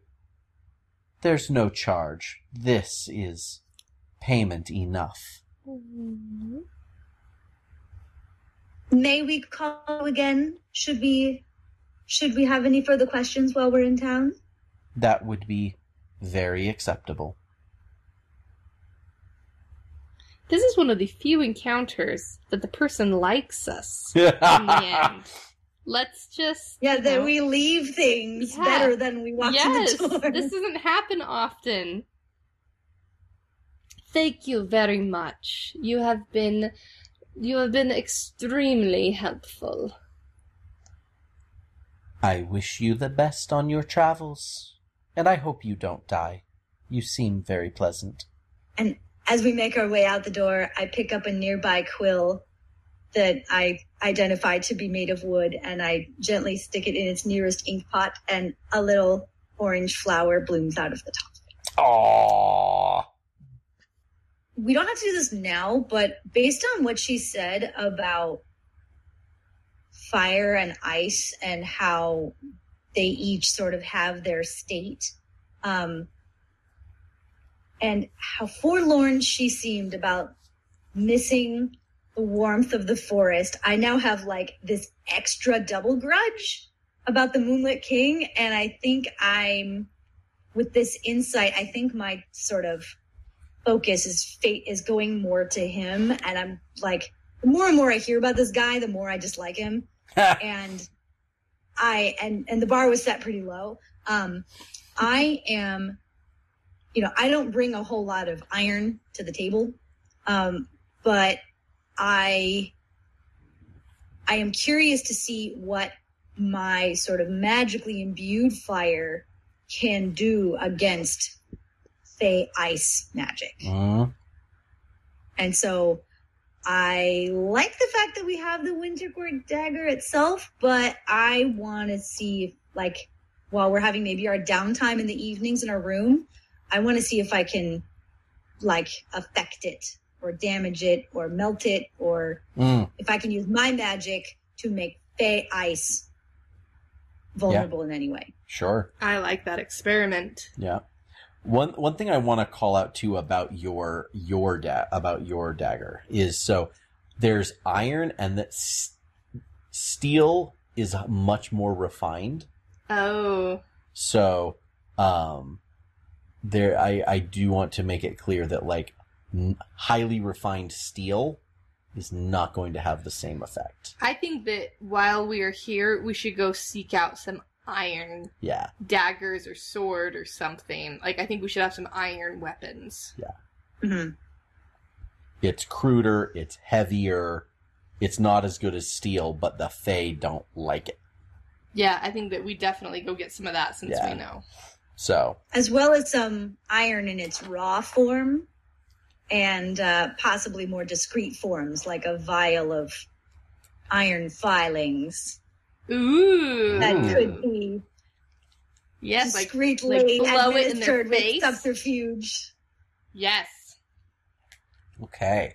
Speaker 1: There's no charge. This is payment enough. Mm-hmm.
Speaker 3: May we call again? Should we should we have any further questions while we're in town?
Speaker 1: That would be very acceptable.
Speaker 2: This is one of the few encounters that the person likes us in the end. Let's just
Speaker 3: Yeah,
Speaker 2: you
Speaker 3: that
Speaker 2: know-
Speaker 3: we leave things
Speaker 2: Yeah.
Speaker 3: better than we walked
Speaker 2: yes,
Speaker 3: in the door.
Speaker 2: this doesn't happen often. Thank you very much. You have been you have been extremely helpful.
Speaker 1: I wish you the best on your travels, and I hope you don't die. You seem very pleasant.
Speaker 3: And as we make our way out the door, I pick up a nearby quill that I identify to be made of wood and I gently stick it in its nearest ink pot and a little orange flower blooms out of the top.
Speaker 1: Aww.
Speaker 3: We don't have to do this now, but based on what she said about fire and ice and how they each sort of have their state, um, and how forlorn she seemed about missing the warmth of the forest, I now have like this extra double grudge about the Moonlit King. And I think I'm, with this insight, I think my sort of focus is fate is going more to him. And I'm like, the more and more I hear about this guy, the more I dislike him and I and and the bar was set pretty low. Um, I am, you know, I don't bring a whole lot of iron to the table, um, but I I am curious to see what my sort of magically imbued fire can do against say, ice magic.
Speaker 1: Mm.
Speaker 3: And so I like the fact that we have the Winter Court dagger itself, but I want to see like, while we're having maybe our downtime in the evenings in our room, I want to see if I can, like, affect it or damage it or melt it or
Speaker 1: Mm.
Speaker 3: if I can use my magic to make Fey ice vulnerable in any way.
Speaker 1: Sure.
Speaker 2: I like that experiment.
Speaker 1: Yeah. One one thing I want to call out too about your your da- about your dagger is so there's iron and that s- steel is much more refined.
Speaker 2: Oh,
Speaker 1: So um there I I do want to make it clear that like n- highly refined steel is not going to have the same effect.
Speaker 2: I think that while we are here, we should go seek out some iron
Speaker 1: Yeah.
Speaker 2: daggers or sword or something. Like, I think we should have some iron weapons.
Speaker 3: hmm
Speaker 1: It's cruder, it's heavier, it's not as good as steel, but the Fae don't like it.
Speaker 2: Yeah, I think that we definitely go get some of that since
Speaker 1: Yeah.
Speaker 2: we know.
Speaker 1: So
Speaker 3: As well as some iron in its raw form and uh, possibly more discreet forms, like a vial of iron filings
Speaker 2: Ooh.
Speaker 3: that could be
Speaker 2: Yes,
Speaker 3: discreetly
Speaker 2: like blow it in their
Speaker 3: with
Speaker 2: face?
Speaker 3: subterfuge.
Speaker 2: yes.
Speaker 1: Okay.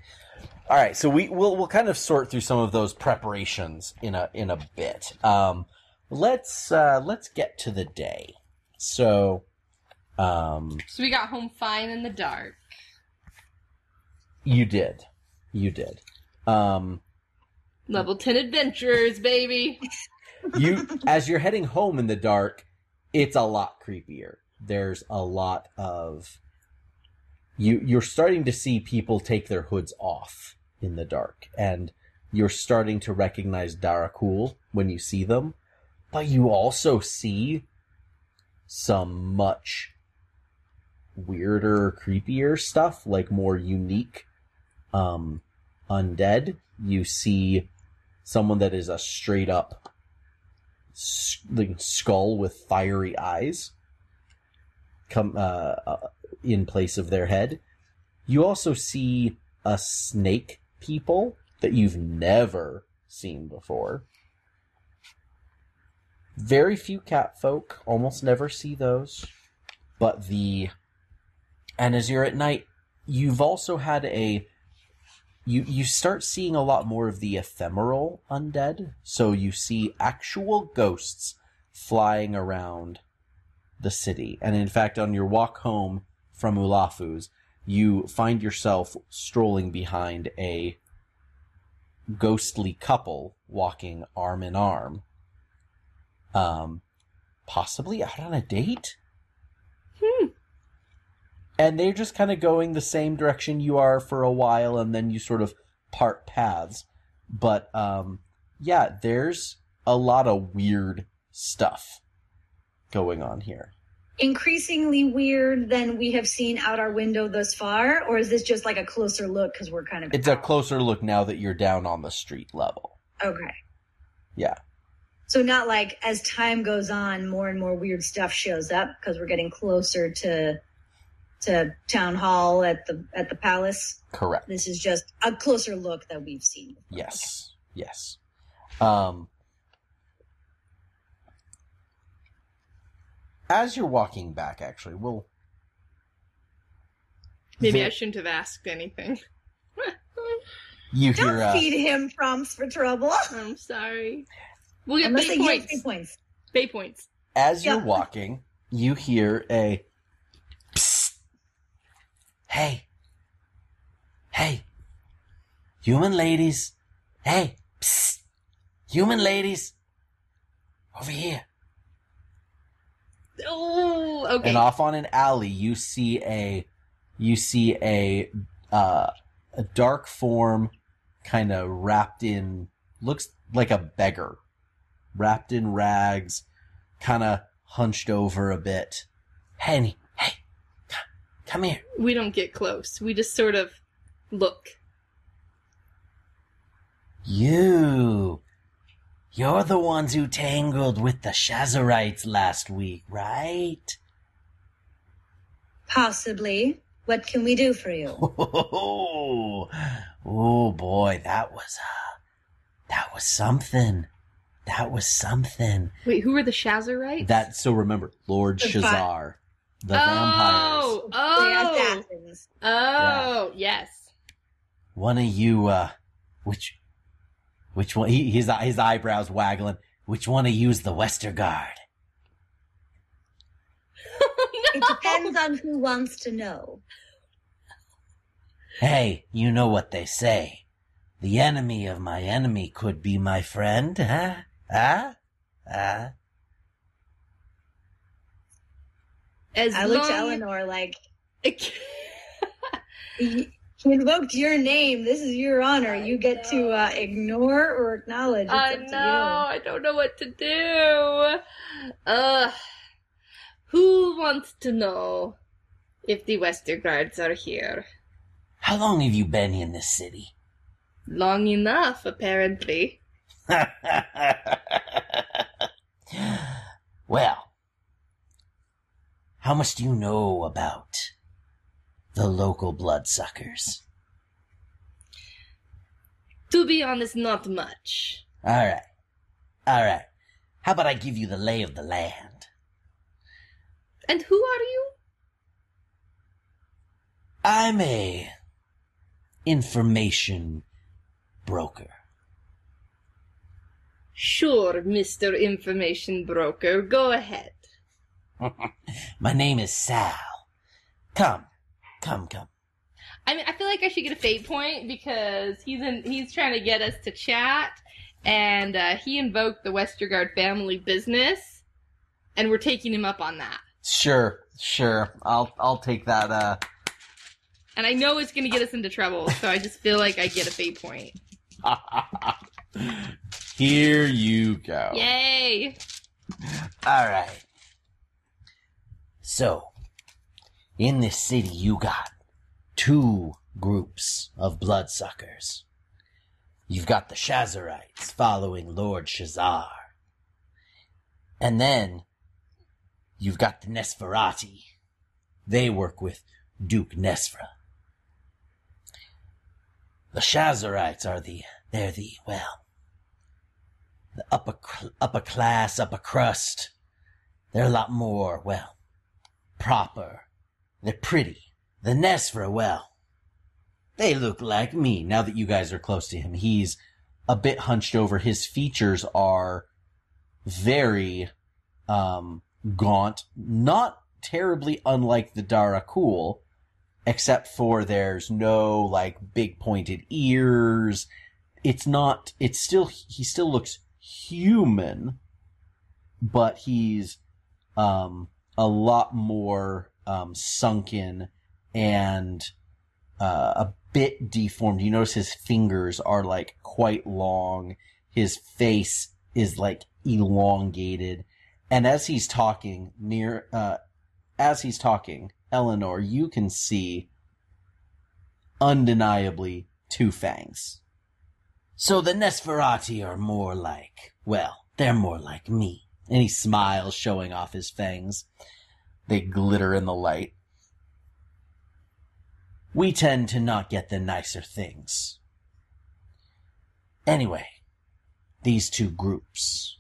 Speaker 1: All right, so we we'll we'll kind of sort through some of those preparations in a in a bit. Um, let's uh, let's get to the day. So, um,
Speaker 2: So we got home fine in the dark.
Speaker 1: you did, you did. Um,
Speaker 2: Level 10 adventurers, baby.
Speaker 1: you as you're heading home in the dark, it's a lot creepier. There's a lot of you you're starting to see people take their hoods off in the dark and you're starting to recognize Darakhul when you see them, but you also see some much weirder, creepier stuff, like more unique um undead. You see someone that is a straight up like skull with fiery eyes come uh, uh, in place of their head. You also see a snake people that you've never seen before. Very few cat folk, almost never see those. But the and as you're at night, you've also had a you you start seeing a lot more of the ephemeral undead. So you see actual ghosts flying around the city. And in fact, on your walk home from Ulafu's, you find yourself strolling behind a ghostly couple walking arm in arm. Um, possibly out on a date?
Speaker 2: Hmm.
Speaker 1: And they're just kind of going the same direction you are for a while, and then you sort of part paths. But, um, yeah, there's a lot of weird stuff going on here.
Speaker 3: Increasingly weird than we have seen out our window thus far, or is this just like a closer look because we're kind of
Speaker 1: It's a closer look now that you're down on the street level.
Speaker 3: okay.
Speaker 1: Yeah.
Speaker 3: So not like as time goes on, more and more weird stuff shows up because we're getting closer to to town hall at the at the palace.
Speaker 1: Correct.
Speaker 3: This is just a closer look that we've seen. before.
Speaker 1: Yes. Yes. Um, as you're walking back, actually, we'll.
Speaker 2: Maybe
Speaker 1: there-
Speaker 2: I shouldn't have asked anything.
Speaker 1: You
Speaker 3: Don't
Speaker 1: hear. Uh,
Speaker 3: feed him prompts for trouble.
Speaker 2: I'm sorry. We'll get
Speaker 3: Unless
Speaker 2: bay points.
Speaker 3: three points.
Speaker 2: Bay points.
Speaker 1: as you're walking, you hear a. Hey. Hey. Human ladies. Hey. Psst. Human ladies. Over here.
Speaker 2: Oh, okay.
Speaker 1: and off on an alley you see a you see a uh, a dark form kind of wrapped in looks like a beggar wrapped in rags kind of hunched over a bit hey come, come here
Speaker 2: we don't get close. We just sort of look.
Speaker 1: you you're the ones who tangled with the Shazarites last week right
Speaker 3: Possibly. What can we do for you?
Speaker 1: Oh, oh boy, that was uh, that was something. That was something.
Speaker 2: Wait, who are the Shazarites?
Speaker 1: That so remember, Lord
Speaker 3: The vi-
Speaker 1: Shazar, the vampires.
Speaker 2: oh,
Speaker 3: The
Speaker 2: oh,
Speaker 3: assassins.
Speaker 2: oh, yes.
Speaker 1: One of you, uh, which, which one? He, his his eyebrows waggling. Which one of you's the Westerguard?
Speaker 3: It depends on who wants to know.
Speaker 1: Hey, you know what they say. The enemy of my enemy could be my friend, huh? Huh? Huh?
Speaker 2: As
Speaker 3: I looked at
Speaker 2: long-
Speaker 3: Eleanor like, he he invoked your name. This is your honor.
Speaker 2: I
Speaker 3: You get to uh,
Speaker 2: know.
Speaker 3: ignore or acknowledge. It's
Speaker 2: I
Speaker 3: up
Speaker 2: know. I don't know what to do. Uh, who wants to know if the Westergaards are here?
Speaker 1: How long have you been in this city?
Speaker 2: Long enough, apparently.
Speaker 1: well, how much do you know about the local bloodsuckers?
Speaker 2: To be honest, not much.
Speaker 1: All right. All right. How about I give you the lay of the land?
Speaker 2: And who are you?
Speaker 1: I'm a information broker.
Speaker 2: Sure, Mr. Information Broker, go ahead.
Speaker 1: My name is Sal. Come, come, come.
Speaker 2: I mean, I feel like I should get a fate point because he's in, he's trying to get us to chat, and uh, he invoked the Westergaard family business, and we're taking him up on that.
Speaker 4: Sure, sure. I'll I'll take that. Uh,
Speaker 2: And I know it's going to get us into trouble, so I just feel like I get a fate point.
Speaker 4: here you go.
Speaker 2: Yay!
Speaker 1: All right. So, in this city, you got two groups of bloodsuckers. You've got the Shazarites following Lord Shazar. And then you've got the Nesferati. They work with Duke Nesfra. The Shazarites are the, they're the, well, the upper, upper class, upper crust. They're a lot more, well, proper. They're pretty. The Nesfra, well, they look like me.
Speaker 4: Now that you guys are close to him, he's a bit hunched over. His features are very um, gaunt, not terribly unlike the Darakhul, except for there's no like big pointed ears. It's not. It's still. He still looks human, but he's um, a lot more um, sunken and uh, a bit deformed. You notice his fingers are like quite long. His face is like elongated. And as he's talking, near, uh, as he's talking, Eleanor, you can see undeniably two fangs.
Speaker 1: So the Nesferati are more like, well, they're more like me.
Speaker 4: And he smiles, showing off his fangs. They glitter in the light.
Speaker 1: We tend to not get the nicer things. Anyway, these two groups.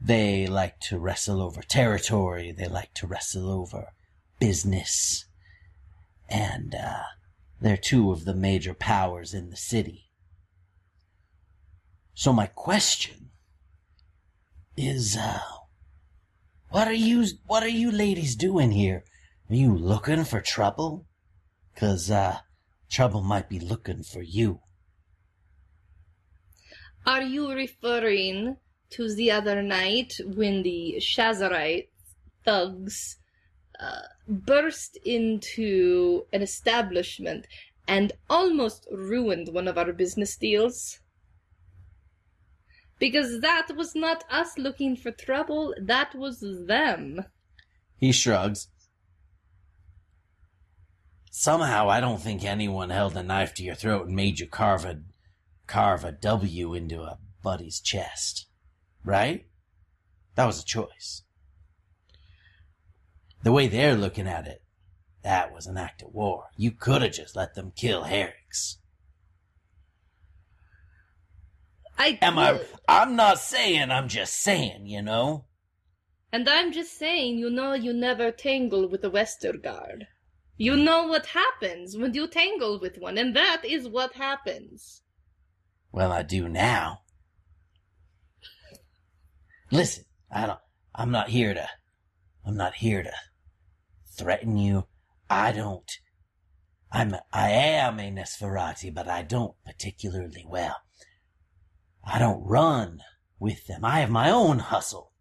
Speaker 1: They like to wrestle over territory. They like to wrestle over business. And, uh, they're two of the major powers in the city. So my question is, uh, what are you, what are you ladies doing here? Are you looking for trouble? Cause, uh, trouble might be looking for you.
Speaker 2: Are you referring to the other night when the Shazarite thugs uh, burst into an establishment and almost ruined one of our business deals? Because that was not us looking for trouble, that was them.
Speaker 4: He shrugs.
Speaker 1: Somehow I don't think anyone held a knife to your throat and made you carve a, carve a W into a buddy's chest. Right? That was a choice. The way they're looking at it, that was an act of war. You could have just let them kill Herricks.
Speaker 2: I
Speaker 1: Am I? I'm not saying, I'm just saying, you know?
Speaker 2: And I'm just saying, you know, you never tangle with a Westergaard. You know what happens when you tangle with one, and that is what happens.
Speaker 1: Well, I do now. Listen, I don't, I'm not here to, I'm not here to
Speaker 5: threaten you. I don't. I'm I am a Nesferati, but I don't particularly well. I don't run with them. I have my own hustle.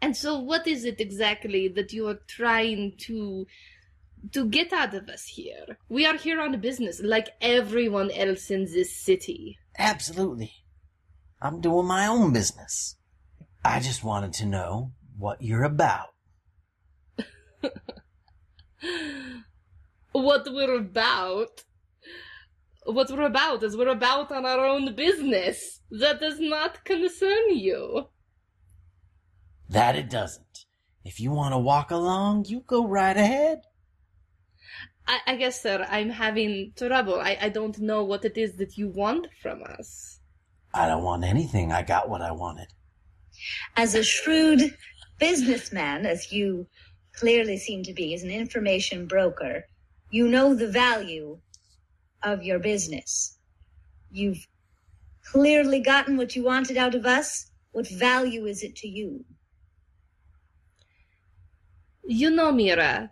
Speaker 2: And so, what is it exactly that you are trying to to get out of us here? We are here on business, like everyone else in this city.
Speaker 5: Absolutely. I'm doing my own business. I just wanted to know what you're about.
Speaker 2: what we're about. What we're about is we're about on our own business. That does not concern you.
Speaker 5: That it doesn't. If you want to walk along, you go right ahead.
Speaker 2: I, I guess, sir, I'm having trouble. I, I don't know what it is that you want from us.
Speaker 5: I don't want anything. I got what I wanted.
Speaker 3: As a shrewd businessman, as you clearly seem to be, as an information broker, you know the value of your business. You've clearly gotten what you wanted out of us. What value is it to you?
Speaker 2: You know, Meera,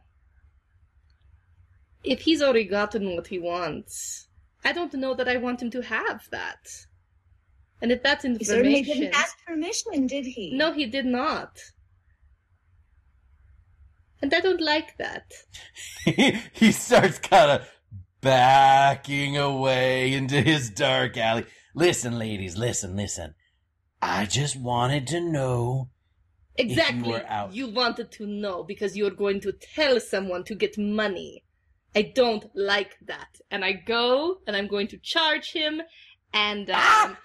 Speaker 2: if he's already gotten what he wants, I don't know that I want him to have that. And if that's information,
Speaker 3: He certainly
Speaker 2: information.
Speaker 3: didn't ask permission, did he?
Speaker 2: No, he did not. And I don't like that.
Speaker 1: he starts kind of backing away into his dark alley.
Speaker 5: Listen, ladies, listen, listen. I just wanted to know. you
Speaker 2: Exactly.
Speaker 5: out.
Speaker 2: You wanted to know because you're going to tell someone to get money. I don't like that. And I go and I'm going to charge him and um,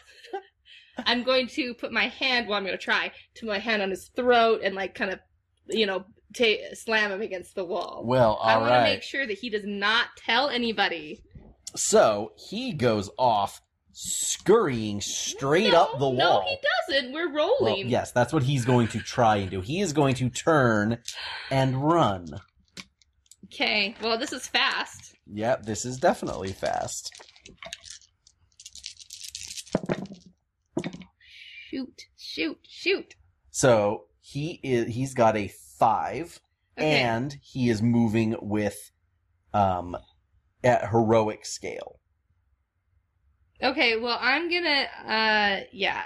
Speaker 2: I'm going to put my hand, well, I'm going to try, to my hand on his throat and like kind of, you know, ta- slam him against the wall.
Speaker 1: Well,
Speaker 2: I
Speaker 1: all
Speaker 2: want to
Speaker 1: right.
Speaker 2: make sure that he does not tell anybody.
Speaker 1: So he goes off, scurrying straight
Speaker 2: No,
Speaker 1: up the wall.
Speaker 2: No, he doesn't. We're
Speaker 1: Well,
Speaker 2: rolling.
Speaker 1: yes, that's what he's going to try and do. He is going to turn and run.
Speaker 2: Okay. Well, this is fast.
Speaker 1: Yep, this is definitely fast.
Speaker 2: Shoot, shoot, shoot.
Speaker 1: So he is he's got a five,
Speaker 2: Okay.
Speaker 1: and he is moving with um at heroic scale.
Speaker 2: Okay, well, I'm gonna, uh, yeah.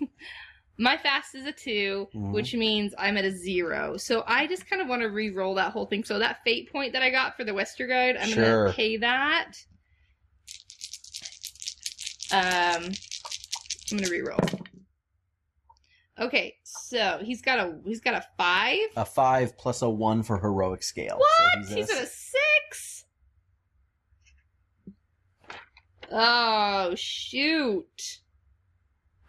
Speaker 2: My fast is a 2
Speaker 1: Mhm.
Speaker 2: which means I'm at a zero. So I just kind of want to re-roll that whole thing. So that fate point that I got for the Westergaard, I'm
Speaker 1: Sure.
Speaker 2: gonna pay that. Um, I'm gonna re-roll. Okay, so he's got a he's got a five.
Speaker 1: A five plus a one for heroic scale.
Speaker 2: What?
Speaker 1: So
Speaker 2: he's,
Speaker 1: at
Speaker 2: at a six. Oh shoot.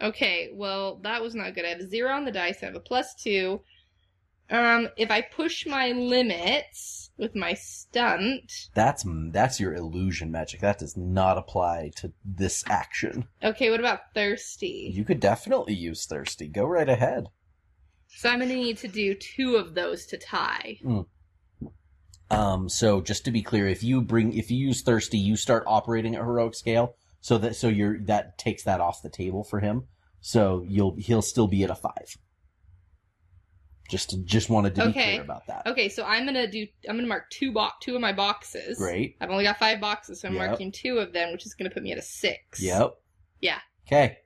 Speaker 2: Okay, well that was not good. I have a zero on the dice. I have a plus two. Um, if I push my limits with my stunt,
Speaker 1: That's that's your illusion magic. That does not apply to this action.
Speaker 2: okay. What about thirsty?
Speaker 1: You could definitely use thirsty. Go right ahead.
Speaker 2: So I'm gonna need to do two of those to tie.
Speaker 1: Um, so just to be clear, if you bring if you use thirsty, you start operating at heroic scale. So that so you're that takes that off the table for him. So you'll he'll still be at a five. Just to, just wanted to be
Speaker 2: Okay.
Speaker 1: clear about that.
Speaker 2: Okay, so I'm gonna do. I'm gonna mark two bo- two of my boxes.
Speaker 1: Great.
Speaker 2: I've only got five boxes, so I'm
Speaker 1: Yep.
Speaker 2: marking two of them, which is going to put me at a six.
Speaker 1: Yep.
Speaker 2: Yeah.
Speaker 1: Okay.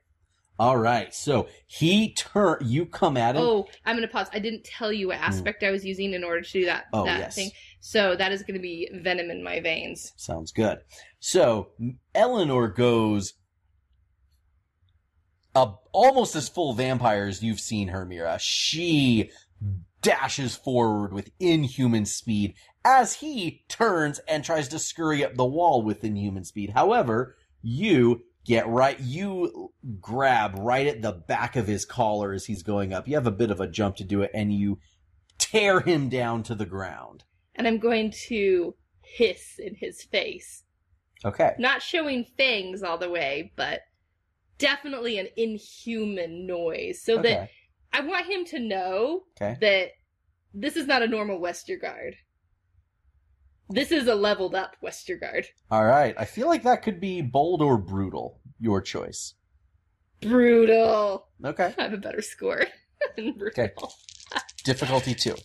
Speaker 1: All right. So he turn. You come at him.
Speaker 2: Oh, I'm going to pause. I didn't tell you what aspect I was using in order to do that,
Speaker 1: Oh,
Speaker 2: that
Speaker 1: yes.
Speaker 2: thing. So that is going to be venom in my veins.
Speaker 1: Sounds good. So Eleanor goes uh, almost as full vampire as you've seen her, Meera. She dashes forward with inhuman speed as he turns and tries to scurry up the wall with inhuman speed. However, you get right, you grab right at the back of his collar as he's going up. You have a bit of a jump to do it and you tear him down to the ground.
Speaker 2: And I'm going to hiss in his face.
Speaker 1: Okay.
Speaker 2: Not showing fangs all the way, but definitely an inhuman noise. So that
Speaker 1: Okay.
Speaker 2: I want him to know
Speaker 1: Okay.
Speaker 2: that this is not a normal Westergaard. This is a leveled up Westergaard.
Speaker 1: All right. I feel like that could be bold or brutal. Your choice.
Speaker 2: Brutal.
Speaker 1: Okay.
Speaker 2: I have a better score than brutal.
Speaker 1: Okay. Difficulty two.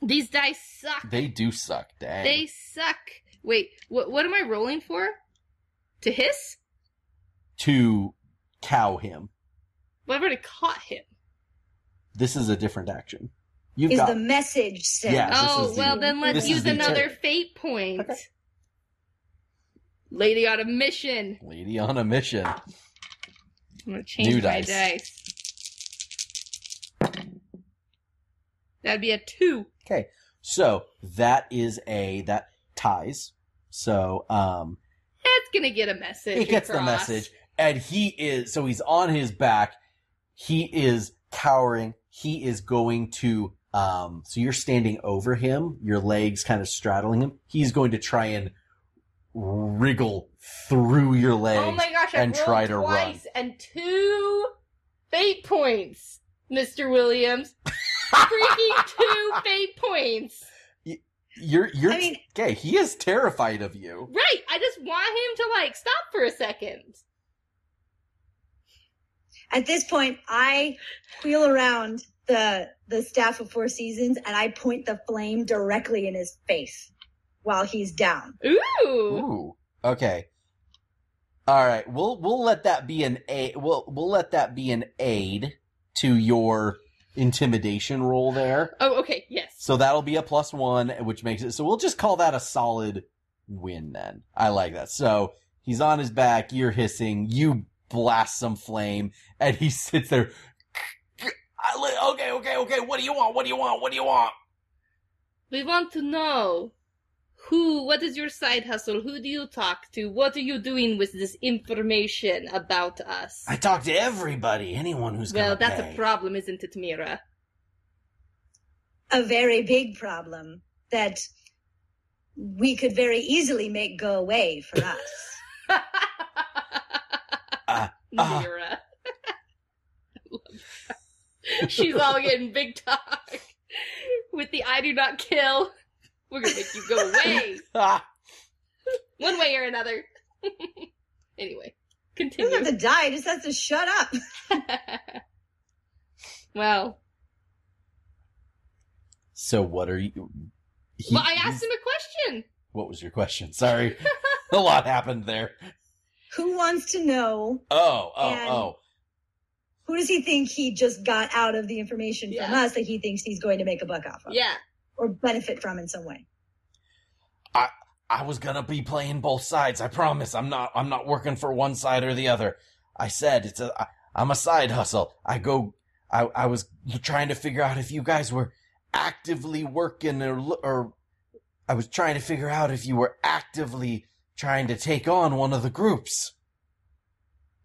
Speaker 2: These dice suck.
Speaker 1: They do suck. Dang.
Speaker 2: They suck. Wait, what what am I rolling for? To hiss?
Speaker 1: to cow him.
Speaker 2: Well, I've already caught him.
Speaker 1: This is a different action. You've
Speaker 3: Is
Speaker 1: got
Speaker 3: the message sent?
Speaker 1: Yeah.
Speaker 2: oh,
Speaker 1: is the-
Speaker 2: well then let's use
Speaker 1: the
Speaker 2: another
Speaker 1: turn.
Speaker 2: fate point.
Speaker 1: Okay.
Speaker 2: Lady on a mission.
Speaker 1: lady on a mission.
Speaker 2: I'm gonna change
Speaker 1: New
Speaker 2: my
Speaker 1: dice.
Speaker 2: dice. That'd be a two.
Speaker 1: Okay, so that is a that ties. So um,
Speaker 2: It's gonna get a message.
Speaker 1: he gets the message, and he is so he's on his back. He is cowering. He is going to um. So you're standing over him, your legs kind of straddling him. He's going to try and wriggle through your legs.
Speaker 2: Oh my gosh! I
Speaker 1: and
Speaker 2: rolled
Speaker 1: try to run.
Speaker 2: and two fate points, Mister Williams. Freaking two fate points.
Speaker 1: You're you're
Speaker 3: I mean-
Speaker 1: okay. He is terrified of you.
Speaker 2: Right. I just want him to like stop for a second.
Speaker 3: At this point, I wheel around the the staff of four seasons and I point the flame directly in his face while he's down.
Speaker 2: Ooh.
Speaker 1: Ooh. Okay. All right. We'll we'll let that be an a we'll we'll let that be an aid to your intimidation roll there.
Speaker 2: Oh, okay. Yes.
Speaker 1: So that'll be a plus one, which makes it so we'll just call that a solid win then. I like that. So he's on his back, you're hissing, you blast some flame, and he sits there. Okay, okay, okay. What do you want? What do you want? What do you want?
Speaker 2: We want to know who. What is your side hustle? Who do you talk to? What are you doing with this information about us?
Speaker 1: I talk to everybody, anyone who's
Speaker 2: well, that's
Speaker 1: pay.
Speaker 2: a problem, isn't it, Meera?
Speaker 3: A very big problem that we could very easily make go away for us.
Speaker 1: Ah, ah.
Speaker 2: Meera. She's all getting big talk with the "I do not kill." We're gonna make you go away,
Speaker 1: Ah,
Speaker 2: one way or another. anyway,
Speaker 3: He doesn't
Speaker 2: continue.
Speaker 3: have to die, he just has to shut up.
Speaker 2: well,
Speaker 1: so what are you? he-
Speaker 2: well, I asked him a question.
Speaker 1: What was your question? Sorry, a lot happened there.
Speaker 3: Who wants to know
Speaker 1: Oh, oh, oh.
Speaker 3: who does he think he just got out of the information from us that he thinks he's going to make a buck off of
Speaker 2: Yeah.
Speaker 3: or benefit from in some way?
Speaker 1: I I was gonna be playing both sides. I promise. I'm not. I'm not working for one side or the other. I said it's a. I- I'm a side hustle. I go. I. I was trying to figure out if you guys were actively working or or. I was trying to figure out if you were actively trying to take on one of the groups.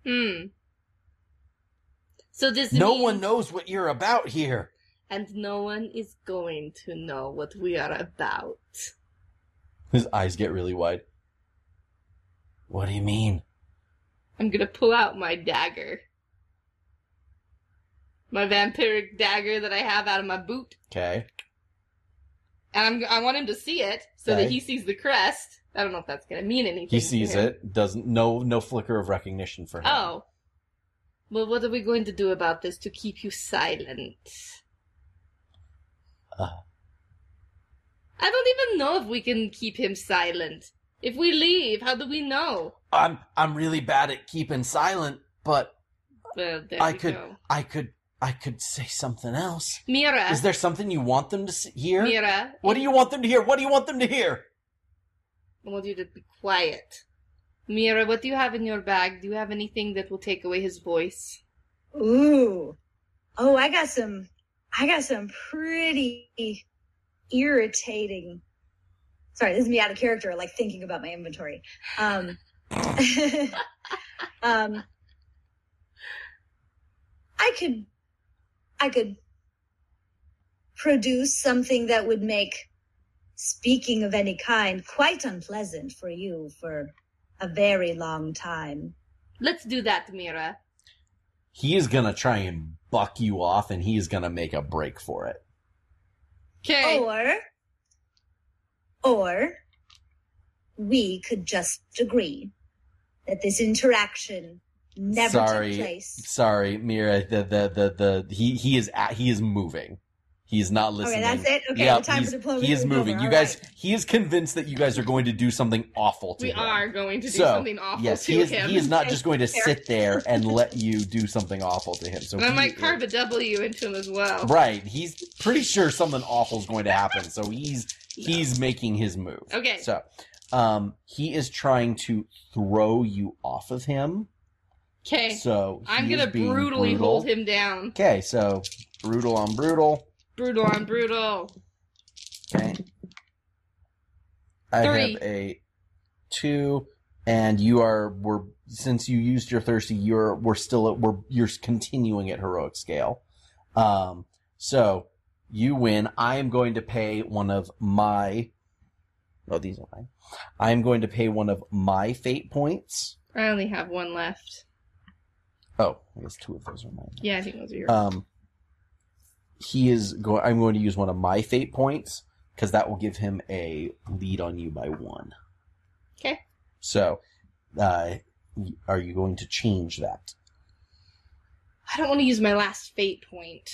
Speaker 2: Hmm. So this
Speaker 1: No
Speaker 2: means-
Speaker 1: one knows what you're about here.
Speaker 2: and no one is going to know what we are about.
Speaker 1: His eyes get really wide. What do you mean?
Speaker 2: I'm gonna pull out my dagger. My vampiric dagger that I have out of my boot.
Speaker 1: Okay.
Speaker 2: And I'm, I want him to see it so that he sees the crest. I don't know if that's gonna mean anything.
Speaker 1: He
Speaker 2: to
Speaker 1: sees
Speaker 2: him.
Speaker 1: it. Doesn't no no flicker of recognition for him.
Speaker 2: Oh. Well, what are we going to do about this to keep you silent?
Speaker 1: Uh.
Speaker 2: I don't even know if we can keep him silent. If we leave, how do we know?
Speaker 1: I'm I'm really bad at keeping silent, but
Speaker 2: Well, there
Speaker 1: I could
Speaker 2: go.
Speaker 1: I could I could say something else.
Speaker 2: Meera.
Speaker 1: Is there something you want them to s- hear?
Speaker 2: Meera.
Speaker 1: What do you want them to hear? What do you want them to hear?
Speaker 2: I want you to be quiet. Meera, what do you have in your bag? Do you have anything that will take away his voice?
Speaker 3: Ooh. Oh, I got some I got some pretty irritating sorry, this is me out of character, like thinking about my inventory. Um um I could I could produce something that would make speaking of any kind quite unpleasant for you for a very long time.
Speaker 2: Let's do that, Meera.
Speaker 1: He is gonna try and buck you off, and he is gonna make a break for it.
Speaker 2: Okay.
Speaker 3: Or, or we could just agree that this interaction never
Speaker 1: Sorry.
Speaker 3: took place.
Speaker 1: Sorry, Meera. The the the the he he is at, he is moving. He's not listening.
Speaker 3: Okay, that's it. Okay,
Speaker 1: Yep,
Speaker 3: the time
Speaker 1: he's-
Speaker 3: for diplomacy.
Speaker 1: he is
Speaker 3: is
Speaker 1: moving.
Speaker 3: over.
Speaker 1: You
Speaker 3: All
Speaker 1: guys,
Speaker 3: right.
Speaker 1: he is convinced that you guys are going to do something awful to
Speaker 2: We
Speaker 1: him.
Speaker 2: are going to do
Speaker 1: So,
Speaker 2: something awful
Speaker 1: yes,
Speaker 2: to
Speaker 1: he is.
Speaker 2: him.
Speaker 1: He is not just going to sit there and let you do something awful to him. So
Speaker 2: and I might carve a W into him as well.
Speaker 1: Right, he's pretty sure something awful is going to happen. So he's he's making his move.
Speaker 2: Okay.
Speaker 1: So, um, he is trying to throw you off of him.
Speaker 2: Okay.
Speaker 1: So
Speaker 2: I'm gonna brutally
Speaker 1: brutal.
Speaker 2: hold him down.
Speaker 1: Okay, so brutal on brutal.
Speaker 2: Brutal on brutal.
Speaker 1: Okay. I
Speaker 2: Three.
Speaker 1: have a two, and you are we're since you used your thirsty, you're we're still at, we're you're continuing at heroic scale. Um, so you win. I am going to pay one of my. Oh, these are mine. I am going to pay one of my fate points.
Speaker 2: I only have one left.
Speaker 1: Oh, I guess two of those are mine.
Speaker 2: Yeah, I think those are yours.
Speaker 1: Um, he is going. I'm going to use one of my fate points because that will give him a lead on you by one.
Speaker 2: Okay.
Speaker 1: So, uh, are you going to change that?
Speaker 2: I don't want to use my last fate point.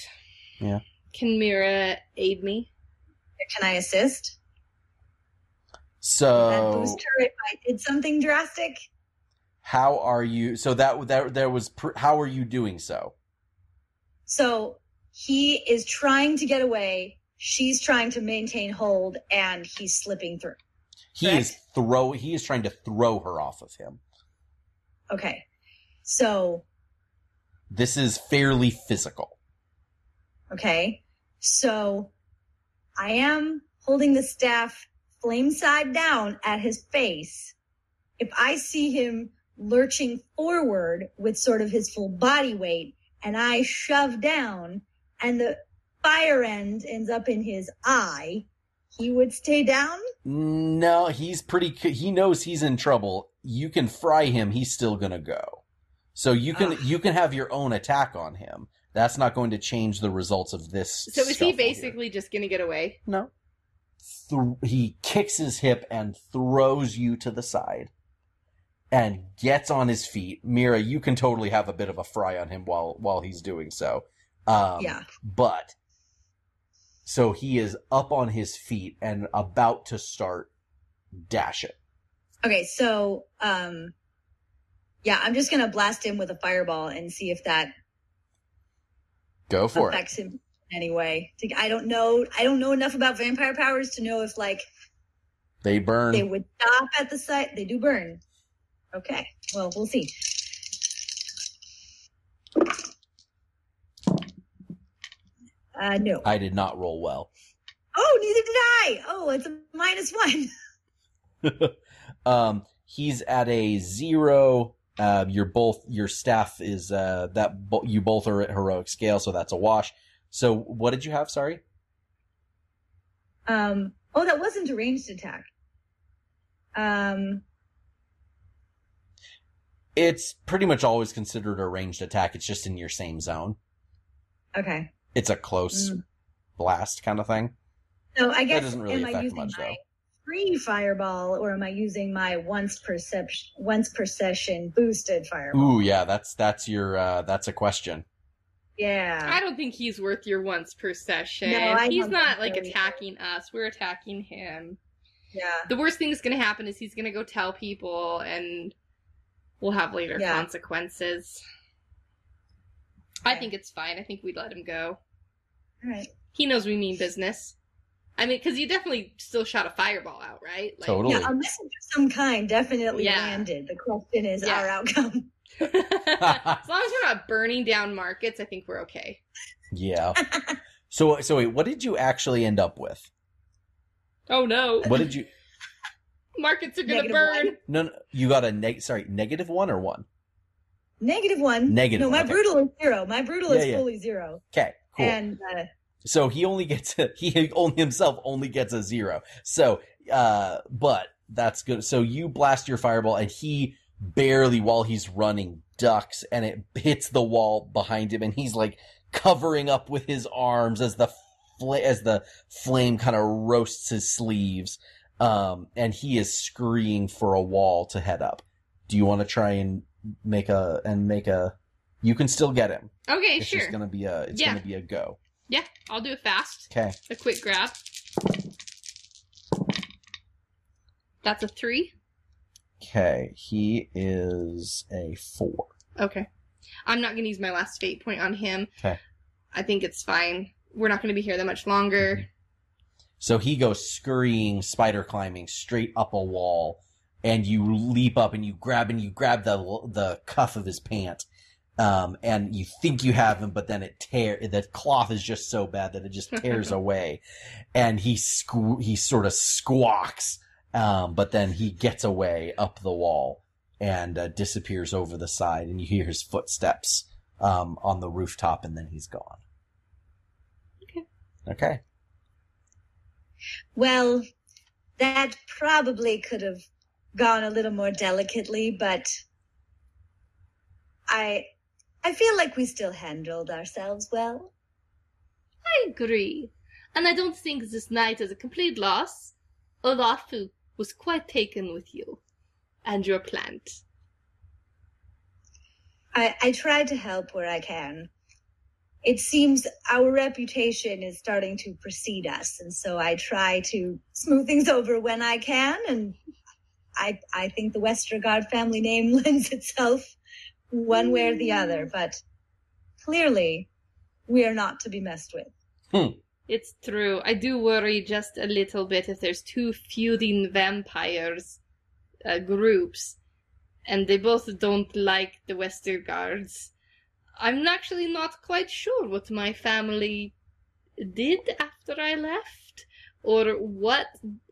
Speaker 1: Yeah.
Speaker 2: Can Meera aid me?
Speaker 3: Can I assist? Would that
Speaker 1: So,
Speaker 3: boost her if I did something drastic?
Speaker 1: How are you? So that that there was. How are you doing so?
Speaker 3: So he is trying to get away. She's trying to maintain hold, and he's slipping through.
Speaker 1: He
Speaker 3: Correct.
Speaker 1: is throw. He is trying to throw her off of him.
Speaker 3: Okay. So,
Speaker 1: This is fairly physical.
Speaker 3: okay. So I am holding the staff flame side down at his face. If I see him lurching forward with sort of his full body weight and I shove down and the fire end ends up in his eye, he would stay down?
Speaker 1: No, he's pretty. He knows he's in trouble. You can fry him. He's still gonna go. So you can
Speaker 3: Ugh.
Speaker 1: you can have your own attack on him. That's not going to change the results of this.
Speaker 2: So is he
Speaker 1: scuffle here.
Speaker 2: basically just gonna get away?
Speaker 1: no? Th- he kicks his hip and throws you to the side, and gets on his feet. Meera, you can totally have a bit of a fry on him while while he's doing so. Um,
Speaker 3: yeah.
Speaker 1: but so he is up on his feet and about to start dash it.
Speaker 3: Okay, so um yeah, I'm just gonna blast him with a fireball and see if that
Speaker 1: Go for it.
Speaker 3: affects him in any way. To- I don't know. I don't know enough about vampire powers to know if like
Speaker 1: They burn.
Speaker 3: they would stop at the site. They do burn. Okay. Well, we'll see. Uh, no.
Speaker 1: I did not roll well.
Speaker 3: Oh, neither did I. Oh, it's a minus one.
Speaker 1: um, he's at a zero. Uh, you're both your staff is uh that bo- you both are at heroic scale, so that's a wash. So what did you have? Sorry.
Speaker 3: Um. Oh, that wasn't a ranged attack. Um.
Speaker 1: It's pretty much always considered a ranged attack. It's just in your same zone.
Speaker 3: Okay.
Speaker 1: It's a close
Speaker 3: Mm.
Speaker 1: blast kind of thing.
Speaker 3: So I guess that
Speaker 1: doesn't really
Speaker 3: am I
Speaker 1: affect
Speaker 3: using
Speaker 1: much,
Speaker 3: my
Speaker 1: though.
Speaker 3: free fireball or am I using my once perception once per session boosted fireball?
Speaker 1: Ooh, yeah, that's that's your uh that's a question.
Speaker 3: Yeah.
Speaker 2: I don't think he's worth your once per session.
Speaker 3: No, I
Speaker 2: he's
Speaker 3: don't
Speaker 2: not
Speaker 3: think
Speaker 2: like
Speaker 3: so either.
Speaker 2: attacking us. We're attacking him.
Speaker 3: Yeah.
Speaker 2: The worst thing that's gonna happen is he's gonna go tell people and we'll have later
Speaker 3: Yeah.
Speaker 2: consequences. I think it's fine. I think we'd let him go.
Speaker 3: All right.
Speaker 2: He knows we mean business. I mean, because you definitely still shot a fireball out, right? Like,
Speaker 1: Totally.
Speaker 3: Yeah, a message of some kind definitely
Speaker 2: Yeah.
Speaker 3: landed. The question is
Speaker 2: Yeah.
Speaker 3: our outcome.
Speaker 2: as long as we're not burning down markets, I think we're okay.
Speaker 1: Yeah. so so wait, what did you actually end up with?
Speaker 2: Oh no,
Speaker 1: What did you?
Speaker 2: Markets are gonna burn.
Speaker 3: one.
Speaker 1: No, no you got a neg. Sorry, negative one or one.
Speaker 3: Negative one.
Speaker 1: Negative
Speaker 3: No, my
Speaker 1: okay.
Speaker 3: brutal is zero. My brutal
Speaker 1: Yeah,
Speaker 3: is
Speaker 1: yeah.
Speaker 3: fully zero.
Speaker 1: Okay, cool.
Speaker 3: And uh,
Speaker 1: so he only gets a, he only himself only gets a zero. So, uh, but that's good. So you blast your fireball, and he barely, while he's running, ducks, and it hits the wall behind him, and he's like covering up with his arms as the fl- as the flame kind of roasts his sleeves. Um, and he is screaming for a wall to head up. Do you want to try and make a and make a? You can still get him.
Speaker 2: Okay,
Speaker 1: It's
Speaker 2: sure.
Speaker 1: just gonna be a. It's
Speaker 2: Yeah.
Speaker 1: gonna be a go.
Speaker 2: Yeah, I'll do it fast.
Speaker 1: Okay.
Speaker 2: A quick grab. That's a three.
Speaker 1: Okay. He is a four.
Speaker 2: Okay. I'm not going to use my last fate point on him.
Speaker 1: Okay.
Speaker 2: I think it's fine. We're not going to be here that much longer.
Speaker 1: So he goes scurrying, spider climbing straight up a wall, and you leap up and you grab and you grab the the cuff of his pant, um, and you think you have him, but then it tear. The cloth is just so bad that it just tears away, and he squ- he sort of squawks, um, but then he gets away up the wall and uh, disappears over the side, and you hear his footsteps um, on the rooftop, and then he's gone.
Speaker 2: Okay.
Speaker 1: Okay.
Speaker 3: Well, that probably could have gone a little more delicately, but I I feel like we still handled ourselves well.
Speaker 2: I agree. And I don't think this night is a complete loss. Olafu was quite taken with you and your plant.
Speaker 3: I, I try to help where I can. It seems our reputation is starting to precede us, and so I try to smooth things over when I can. And I I think the Westergaard family name lends itself one way or the other, but clearly we are not to be messed with.
Speaker 2: It's true. I do worry just a little bit if there's two feuding vampires uh, groups, and they both don't like the Westergaards. I'm actually not quite sure what my family did after I left, or what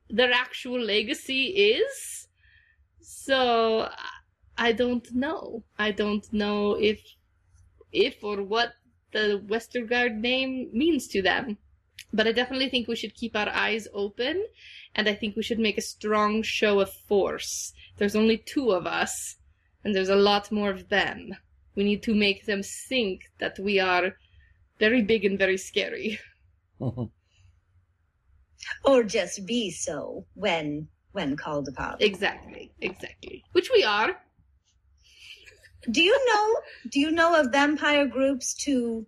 Speaker 2: their actual legacy is. So I don't know. I don't know if, if or what the Westergaard name means to them. But I definitely think we should keep our eyes open, and I think we should make a strong show of force. There's only two of us, and there's a lot more of them. We need to make them think that we are very big and very scary.
Speaker 3: Or just be so when when called upon.
Speaker 2: Exactly, exactly. Which we are.
Speaker 3: Do you know do you know of vampire groups to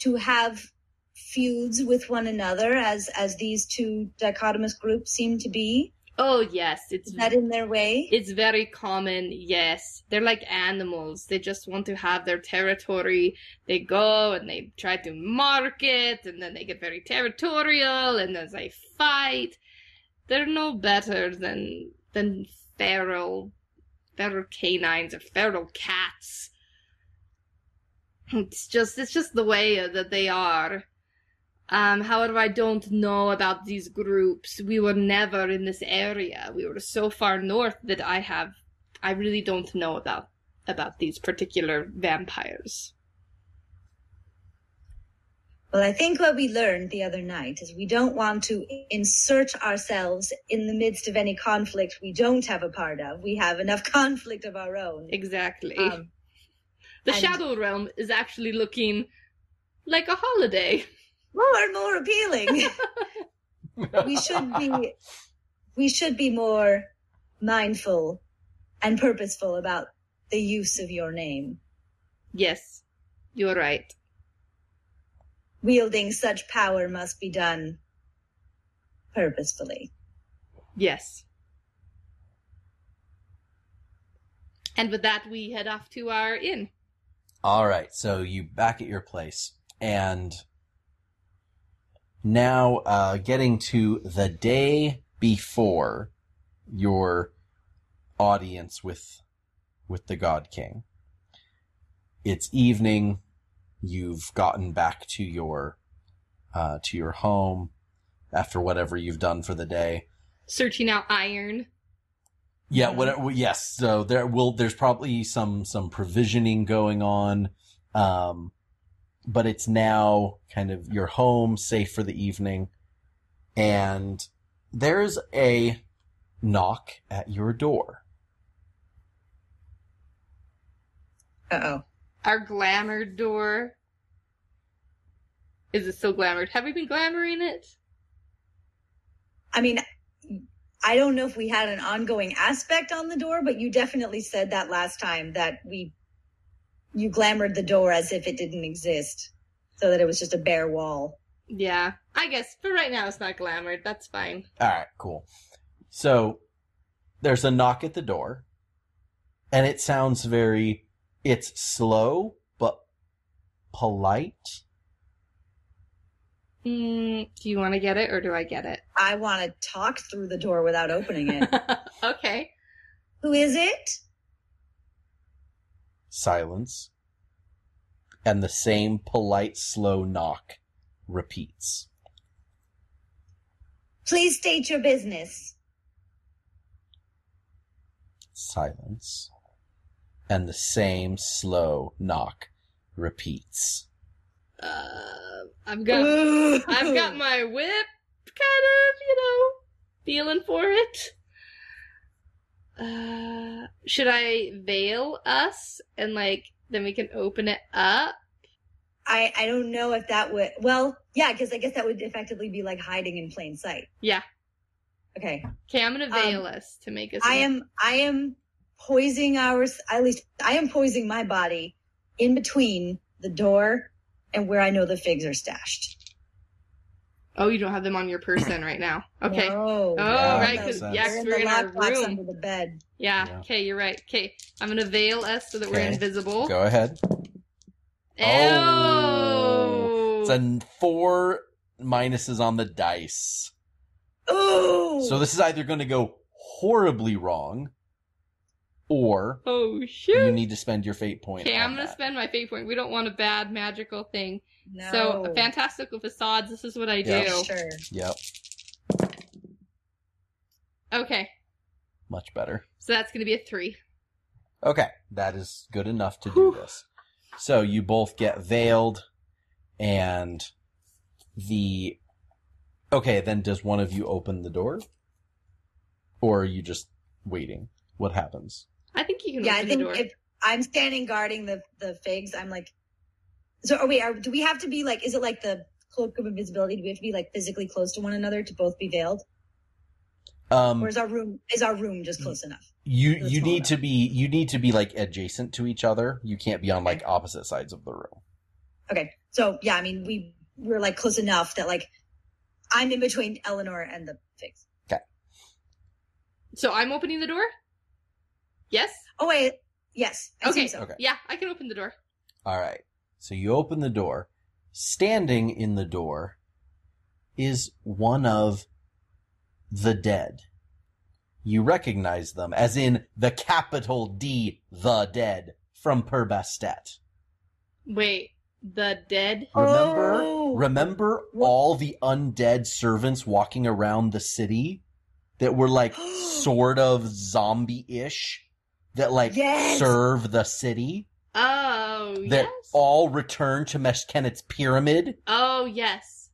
Speaker 3: to have feuds with one another as as these two dichotomous groups seem to be?
Speaker 2: Oh yes, it's
Speaker 3: Is that in their way?
Speaker 2: It's very common, yes. They're like animals. They just want to have their territory. They go and they try to mark it, and then they get very territorial, and then they fight. They're no better than than feral, feral canines or feral cats. It's just it's just the way that they are. Um, however, I don't know about these groups. We were never in this area. We were so far north that I have, I really don't know about about these particular vampires.
Speaker 3: Well, I think what we learned the other night is we don't want to insert ourselves in the midst of any conflict we don't have a part of. We have enough conflict of our own.
Speaker 2: Exactly.
Speaker 3: Um,
Speaker 2: the
Speaker 3: and-
Speaker 2: Shadow Realm is actually looking like a holiday.
Speaker 3: More and more appealing. we should be we should be more mindful and purposeful about the use of your name.
Speaker 2: Yes, you're right.
Speaker 3: Wielding such power must be done purposefully.
Speaker 2: Yes. And with that, we head off to our inn.
Speaker 1: All right, so you back at your place, and now uh, getting to the day before your audience with with the God King. It's evening. You've gotten back to your uh, to your home after whatever you've done for the day.
Speaker 2: Searching out iron.
Speaker 1: Yeah, whatever. Yes, so there will. There's probably some some provisioning going on, um, but it's now kind of your home, safe for the evening, and there's a knock at your door.
Speaker 3: Uh oh.
Speaker 2: Our glamour door. Is it still glamored? Have we been glamoring it?
Speaker 3: I mean, I don't know if we had an ongoing aspect on the door, but you definitely said that last time that we you glamored the door as if it didn't exist. so that it was just a bare wall.
Speaker 2: Yeah, I guess for right now it's not glamored. That's fine.
Speaker 1: All right, cool. So there's a knock at the door, and it sounds very. It's slow but polite.
Speaker 2: Mm, do you want to get it or do I get it?
Speaker 3: I want to talk through the door without opening it.
Speaker 2: okay.
Speaker 3: Who is it?
Speaker 1: Silence. And the same polite, slow knock repeats.
Speaker 3: Please state your business.
Speaker 1: Silence. And the same slow knock repeats.
Speaker 2: Uh, I've got I've got my whip, kind of, you know, feeling for it. Uh, should I veil us and like then we can open it up?
Speaker 3: I I don't know if that would. Well, yeah, because I guess that would effectively be like hiding in plain sight.
Speaker 2: Yeah.
Speaker 3: Okay.
Speaker 2: Okay, I'm gonna veil
Speaker 3: Um,
Speaker 2: us to make us.
Speaker 3: I am I am poising ours. At least I am poising my body in between the door and where I know the figs are stashed.
Speaker 2: Oh, you don't have them on your person right now. Okay.
Speaker 3: No.
Speaker 2: Oh, oh
Speaker 1: Yeah,
Speaker 2: right, because
Speaker 1: sense.
Speaker 2: yeah,
Speaker 3: They're
Speaker 2: 'cause
Speaker 3: in
Speaker 2: we're
Speaker 3: the
Speaker 2: in our room.
Speaker 3: under the bed.
Speaker 2: Yeah.
Speaker 1: Yeah.
Speaker 2: Okay, you're right. Okay, I'm gonna veil us so that we're invisible.
Speaker 1: Go ahead.
Speaker 2: Ew.
Speaker 1: Oh. It's a four minuses on the dice.
Speaker 3: Ooh.
Speaker 1: So this is either going to go horribly wrong, or
Speaker 2: oh
Speaker 1: you need to spend your fate point.
Speaker 2: Okay,
Speaker 1: on
Speaker 2: I'm gonna
Speaker 1: that.
Speaker 2: spend my fate point. We don't want a bad magical thing.
Speaker 3: no.
Speaker 2: So, fantastical facades. This is what I do.
Speaker 1: Yeah.
Speaker 3: Sure.
Speaker 1: Yep,
Speaker 2: Okay,
Speaker 1: much better.
Speaker 2: so that's gonna be a three.
Speaker 1: Okay, that is good enough to do this. So you both get veiled, and the. Okay, then does one of you open the door, or are you just waiting? What happens?
Speaker 2: I think you can
Speaker 3: Yeah, I think
Speaker 2: the door.
Speaker 3: if I'm standing guarding the the figs, I'm like. So, are we? Are, do we have to be like? Is it like the cloak of invisibility? Do we have to be like physically close to one another to both be veiled,
Speaker 1: Um,
Speaker 3: or is our room is our room just close enough?
Speaker 1: you
Speaker 3: That's
Speaker 1: you
Speaker 3: small
Speaker 1: need to be you need to be like adjacent to each other. You can't be on like opposite sides of the room.
Speaker 3: Okay, so yeah, I mean we we're like close enough that like I'm in between Eleanor and the figs. Okay.
Speaker 2: So I'm opening the door. Yes.
Speaker 3: Oh wait, yes, I
Speaker 2: Okay.
Speaker 3: so.
Speaker 1: Okay.
Speaker 2: Yeah, I can open the door.
Speaker 1: All right. So you open the door. Standing in the door is one of the dead. You recognize them as in the capital D, the dead from Per-Bastet.
Speaker 2: Wait, the dead.
Speaker 1: Remember?
Speaker 3: Oh.
Speaker 1: Remember all the undead servants walking around the city that were like sort of zombie-ish that like
Speaker 3: Yes.
Speaker 1: serve the city
Speaker 2: Oh
Speaker 1: that
Speaker 2: yes.
Speaker 1: all return to Meshkenet's pyramid.
Speaker 2: oh yes.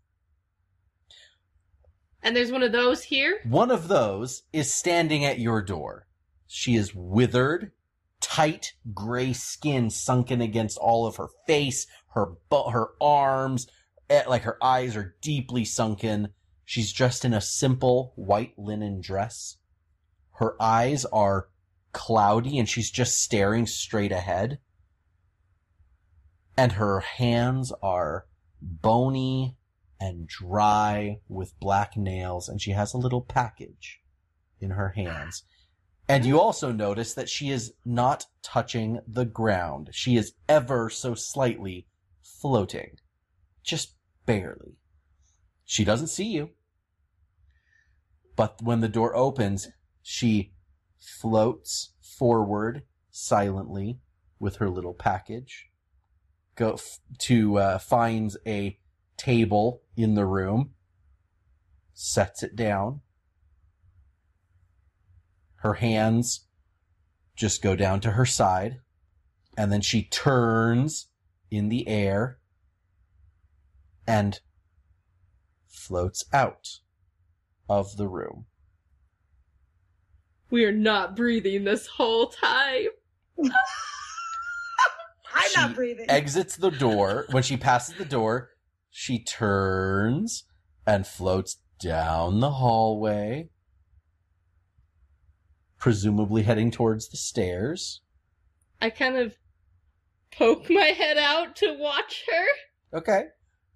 Speaker 2: And there's one of those here.
Speaker 1: One of those is standing at your door. She is withered, tight gray skin sunken against all of her face, her bu- her arms, eh, like her eyes are deeply sunken. She's dressed in a simple white linen dress. Her eyes are cloudy and she's just staring straight ahead. And her hands are bony and dry with black nails, and she has a little package in her hands. And you also notice that she is not touching the ground. She is ever so slightly floating. Just barely. She doesn't see you. But when the door opens, she floats forward silently with her little package. Go f- to uh, finds a table in the room, sets it down. Her hands just go down to her side, and then she turns in the air and floats out of the room.
Speaker 2: We are not breathing this whole time.
Speaker 3: I'm
Speaker 1: She
Speaker 3: not breathing.
Speaker 1: Exits the door. When she passes the door, she turns and floats down the hallway, presumably heading towards the stairs.
Speaker 2: I kind of poke my head out to watch her.
Speaker 1: Okay.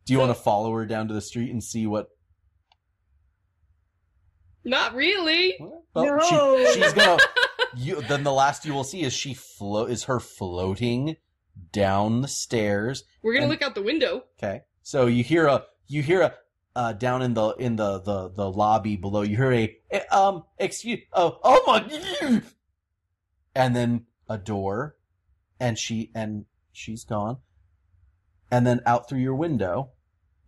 Speaker 1: Do you
Speaker 2: So-
Speaker 1: want to follow her down to the street and see what?
Speaker 2: Not really.
Speaker 1: Well,
Speaker 3: No.
Speaker 1: she, she's gonna. You, then the last you will see is she float is her floating down the stairs.
Speaker 2: We're gonna
Speaker 1: And-
Speaker 2: look out the window.
Speaker 1: Okay. So you hear a you hear a uh, down in the in the, the the lobby below. You hear a eh, um excuse oh oh my and then a door, and she and she's gone, and then out through your window,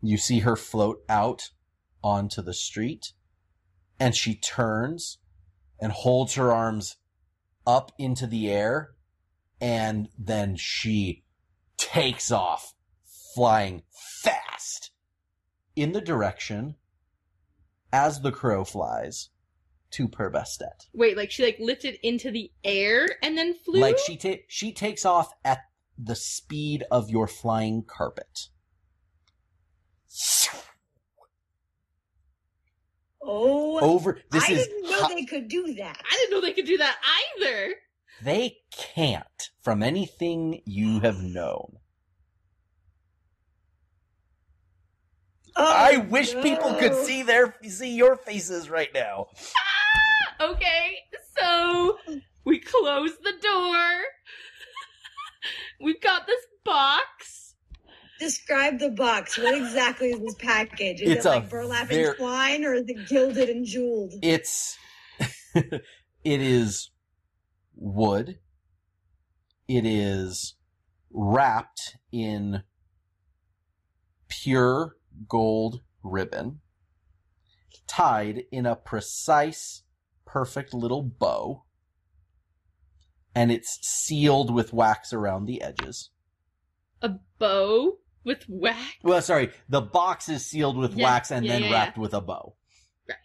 Speaker 1: you see her float out onto the street, and she turns and holds her arms up into the air, and then she takes off flying fast in the direction as the crow flies to Per-Bastet.
Speaker 2: Wait, like she like lifted into the air and then flew.
Speaker 1: Like she ta- she takes off at the speed of your flying carpet.
Speaker 3: Oh,
Speaker 1: Over this
Speaker 3: I
Speaker 1: is
Speaker 3: didn't know
Speaker 1: ho-
Speaker 3: they could do that.
Speaker 2: I didn't know they could do that either.
Speaker 1: they can't from anything you have known.
Speaker 3: Oh,
Speaker 1: I wish people could see their see your faces right now.
Speaker 2: Ah, okay, so we close the door. We've got this box.
Speaker 3: Describe the box. What exactly is this package? Is
Speaker 1: It's
Speaker 3: it like burlap
Speaker 1: ver-
Speaker 3: and twine, or is it gilded and jeweled?
Speaker 1: It's it is wood. It is wrapped in pure gold ribbon, tied in a precise, perfect little bow, and it's sealed with wax around the edges.
Speaker 2: A bow with wax.
Speaker 1: Well, sorry, the box is sealed with
Speaker 2: Yeah,
Speaker 1: wax and
Speaker 2: yeah,
Speaker 1: then
Speaker 2: yeah,
Speaker 1: wrapped with a bow,
Speaker 2: Right.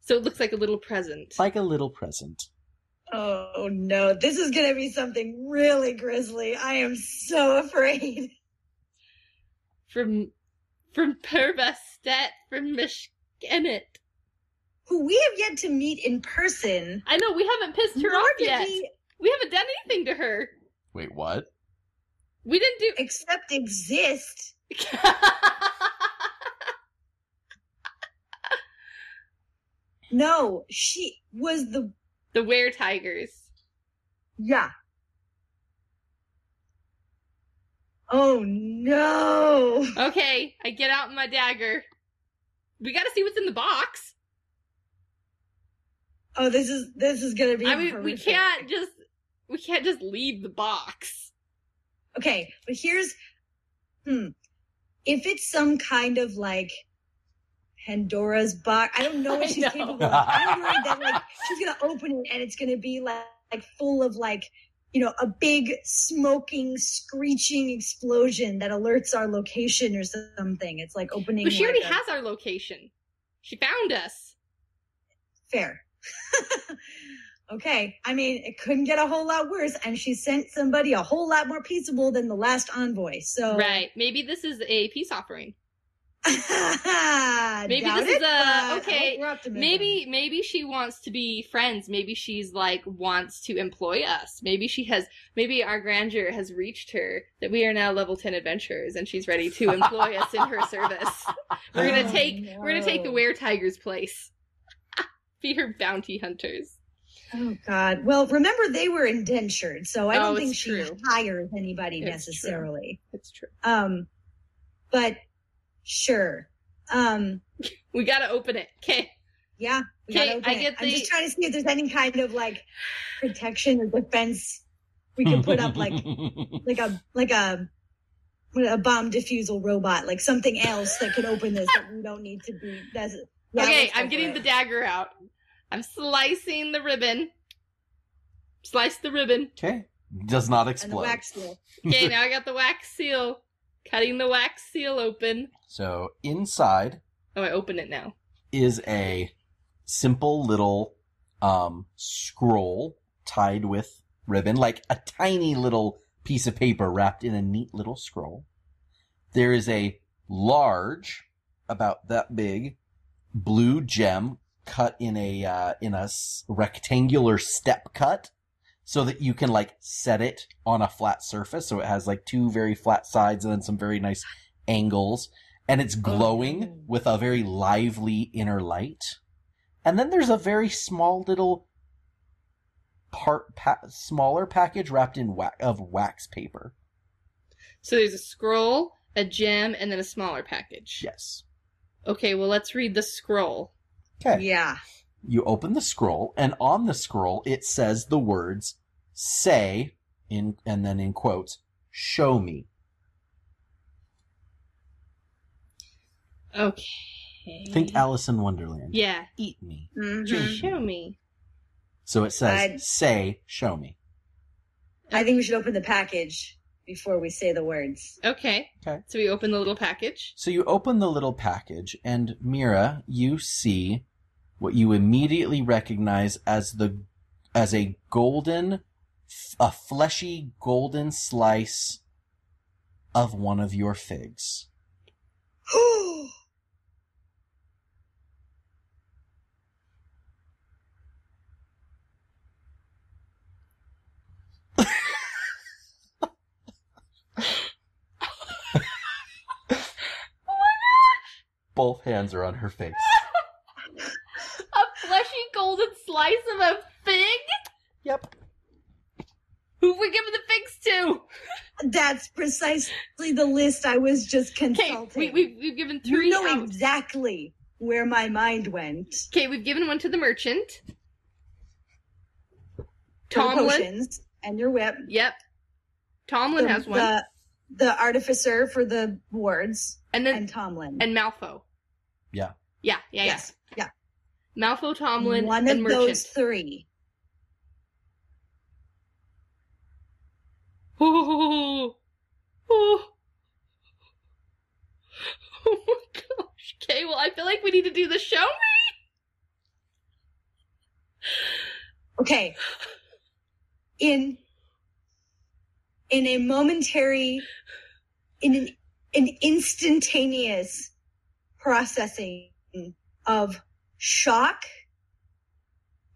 Speaker 2: So it looks like a little present.
Speaker 1: like a little present.
Speaker 3: Oh no, this is gonna be something really grisly. I am so afraid.
Speaker 2: from from Per-Bastet from Mishkenet.
Speaker 3: Who we have yet to meet in person.
Speaker 2: I know we haven't pissed her
Speaker 3: nor
Speaker 2: off yet.
Speaker 3: we
Speaker 2: We haven't done anything to her.
Speaker 1: Wait, what?
Speaker 2: We didn't do.
Speaker 3: except exist. No, she was the
Speaker 2: the were tigers.
Speaker 3: yeah. Oh no.
Speaker 2: Okay, I get out my dagger. We got to see what's in the box.
Speaker 3: Oh, this is this is gonna be.
Speaker 2: I mean, we can't just we can't just leave the box.
Speaker 3: Okay, but here's, hmm, if it's some kind of like Pandora's box, I don't know what she's
Speaker 2: know.
Speaker 3: capable of. I'm worried that like she's gonna open it and it's gonna be like, like full of like, you know, a big smoking, screeching explosion that alerts our location or something. It's like opening.
Speaker 2: But she
Speaker 3: like
Speaker 2: already
Speaker 3: a-
Speaker 2: has our location. She found us.
Speaker 3: fair. okay, I mean, it couldn't get a whole lot worse, and she sent somebody a whole lot more peaceable than the last envoy. So
Speaker 2: Right. Maybe this is a peace offering.
Speaker 3: Maybe
Speaker 2: this is a- okay,
Speaker 3: Maybe
Speaker 2: Maybe she wants to be friends. Maybe she's like wants to employ us. Maybe she has maybe our grandeur has reached her that we are now level 10 adventurers and she's ready to employ us in her service. We're going to
Speaker 3: Oh,
Speaker 2: take we're going to take the
Speaker 3: no.
Speaker 2: were tiger's place. be her bounty hunters.
Speaker 3: Oh God. Well, remember they were indentured, so I
Speaker 2: Oh,
Speaker 3: don't think she
Speaker 2: true.
Speaker 3: hires anybody
Speaker 2: It's true.
Speaker 3: necessarily.
Speaker 2: It's true.
Speaker 3: Um, but sure. Um,
Speaker 2: We got to open it. Okay.
Speaker 3: yeah. we
Speaker 2: Okay,
Speaker 3: gotta open
Speaker 2: I
Speaker 3: it.
Speaker 2: get
Speaker 3: I'm just trying to see if there's any kind of like protection or defense we can put up, like like a like a a bomb diffusal robot, like something else that could open this that we don't need to be. That's yeah,
Speaker 2: okay, I'm getting
Speaker 3: it.
Speaker 2: the dagger out. I'm slicing the ribbon. Slice the ribbon.
Speaker 1: okay. Does not
Speaker 3: and the
Speaker 1: explode.
Speaker 3: wax seal.
Speaker 2: Okay, now I got the wax seal. Cutting the wax seal open.
Speaker 1: So inside
Speaker 2: Oh, I open it now.
Speaker 1: is a simple little um scroll tied with ribbon, like a tiny little piece of paper wrapped in a neat little scroll. There is a large, about that big, blue gem cut in a uh, in a rectangular step cut, so that you can like set it on a flat surface. So it has like two very flat sides and then some very nice angles, and it's glowing
Speaker 2: Oh.
Speaker 1: with a very lively inner light. And then there's a very small little part, pa- smaller package wrapped in wa- of wax paper.
Speaker 2: So there's a scroll, a gem, and then a smaller package.
Speaker 1: Yes.
Speaker 2: Okay, well let's read the scroll.
Speaker 1: Okay.
Speaker 3: Yeah.
Speaker 1: You open the scroll, and on the scroll it says the words "say" in and then in quotes, "Show me."
Speaker 2: Okay.
Speaker 1: Think Alice in Wonderland.
Speaker 2: Yeah.
Speaker 1: Eat me.
Speaker 3: Mhm.
Speaker 2: Show me.
Speaker 1: So it says
Speaker 3: I'd-
Speaker 1: "Say, show me."
Speaker 3: I think we should open the package before we say the words.
Speaker 2: Okay.
Speaker 1: Okay.
Speaker 2: So we open the little package.
Speaker 1: So you open the little package, and Meera, you see what you immediately recognize as the as a golden, a fleshy golden slice of one of your figs. Both hands are on her face.
Speaker 2: A fleshy golden slice of a fig?
Speaker 1: Yep.
Speaker 2: Who have we giving the figs to?
Speaker 3: That's precisely the list I was just
Speaker 2: Okay,
Speaker 3: consulting.
Speaker 2: we, we, we've given three
Speaker 3: you know
Speaker 2: out.
Speaker 3: exactly where my mind went.
Speaker 2: Okay, we've given one to the merchant.
Speaker 3: For
Speaker 2: Tomlin.
Speaker 3: potions and your whip.
Speaker 2: Yep. Tomlin
Speaker 3: the,
Speaker 2: has one.
Speaker 3: The, the artificer for the wards
Speaker 2: and then
Speaker 3: and Tomlin.
Speaker 2: and Malfo.
Speaker 1: Yeah.
Speaker 2: Yeah, yeah,
Speaker 3: yes.
Speaker 2: yeah. Malfo, Tomlin,
Speaker 3: One
Speaker 2: and
Speaker 3: of
Speaker 2: merchant.
Speaker 3: those three.
Speaker 2: Oh, oh. oh my gosh. Okay, well, I feel like we need to do the show me.
Speaker 3: Okay. In in a momentary in an, an instantaneous processing of shock,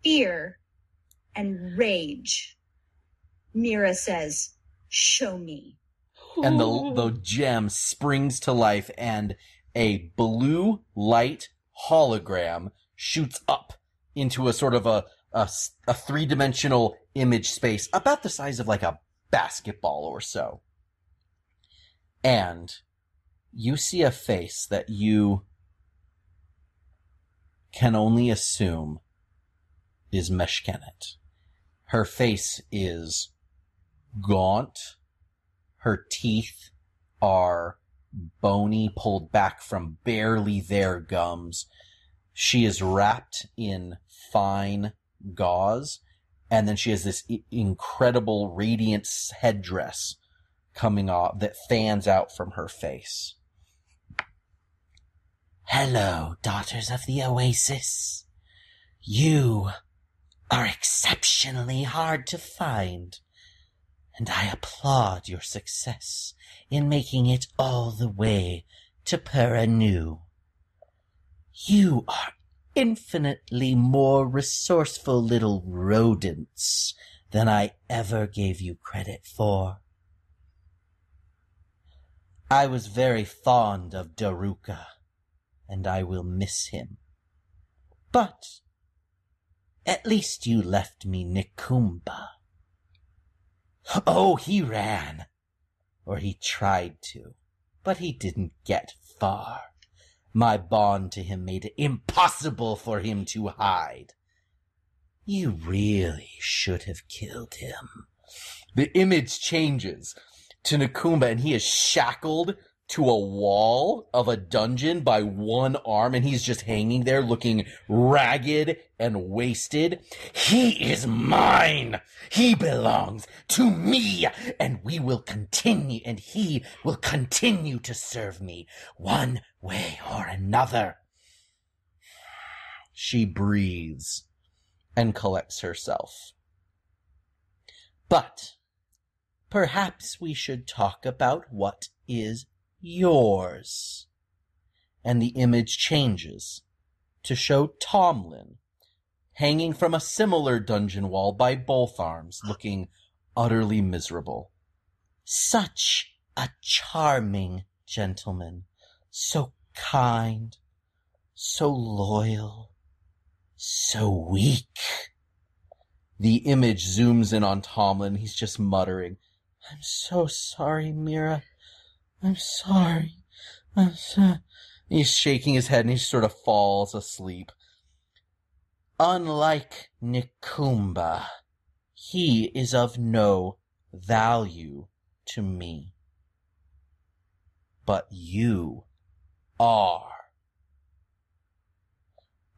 Speaker 3: fear, and rage, Meera says, Show me.
Speaker 1: and the the gem springs to life and a blue light hologram shoots up into a sort of a a three-dimensional image space about the size of like a basketball or so and you see a face that you can only assume is Meshkenet. Her face is gaunt her teeth are bony, pulled back from barely there gums. She is wrapped in fine gauze, and then she has this incredible radiant headdress coming off that fans out from her face. Hello, daughters of the Oasis. You are exceptionally hard to find and I applaud your success in making it all the way to Peranu. You are infinitely more resourceful little rodents than I ever gave you credit for. I was very fond of Daruka, and I will miss him. But at least you left me Nikumba. Oh, he ran. Or he tried to. But he didn't get far. My bond to him made it impossible for him to hide. You really should have killed him. The image changes to Nakumba and he is shackled to a wall of a dungeon by one arm and he's just hanging there looking ragged and wasted. He is mine. He belongs to me and we will continue and he will continue to serve me one way or another. She breathes and collects herself. But perhaps we should talk about what is yours. And the image changes to show Tomlin hanging from a similar dungeon wall by both arms, looking utterly miserable. Such a charming gentleman, so kind, so loyal, so weak.
Speaker 6: The image zooms in on Tomlin. He's just muttering.
Speaker 1: I'm so sorry, Meera. I'm sorry. I'm so...
Speaker 6: He's shaking his head and he sort of falls asleep.
Speaker 1: Unlike Nikumba, he is of no value to me. But you are.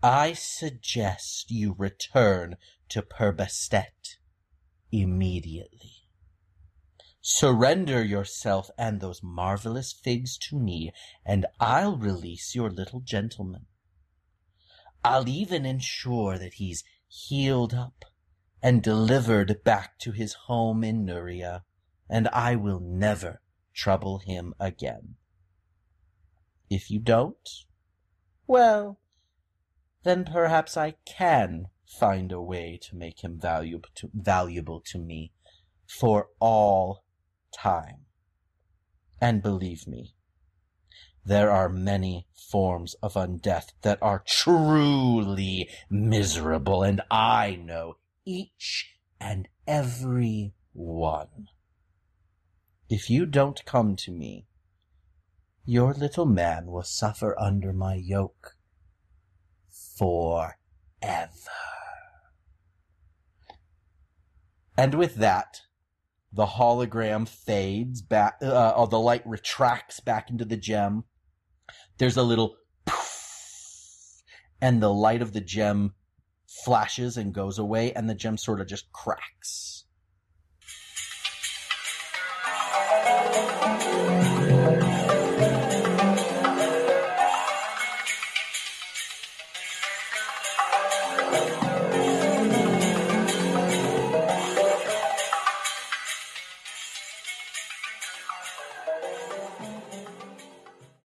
Speaker 1: I suggest you return to Per-Bastet immediately. Surrender yourself and those marvelous figs to me, and I'll release your little gentleman. I'll even ensure that he's healed up and delivered back to his home in Nuria, and I will never trouble him again. If you don't, well, then perhaps I can find a way to make him valuable to, valuable to me for all time. And believe me, there are many forms of undeath that are truly miserable, and I know each and every one. If you don't come to me, your little man will suffer under my yoke forever.
Speaker 6: And with that, the hologram fades back, uh, or the light retracts back into the gem. There's a little poof, and the light of the gem flashes and goes away, and the gem sort of just cracks.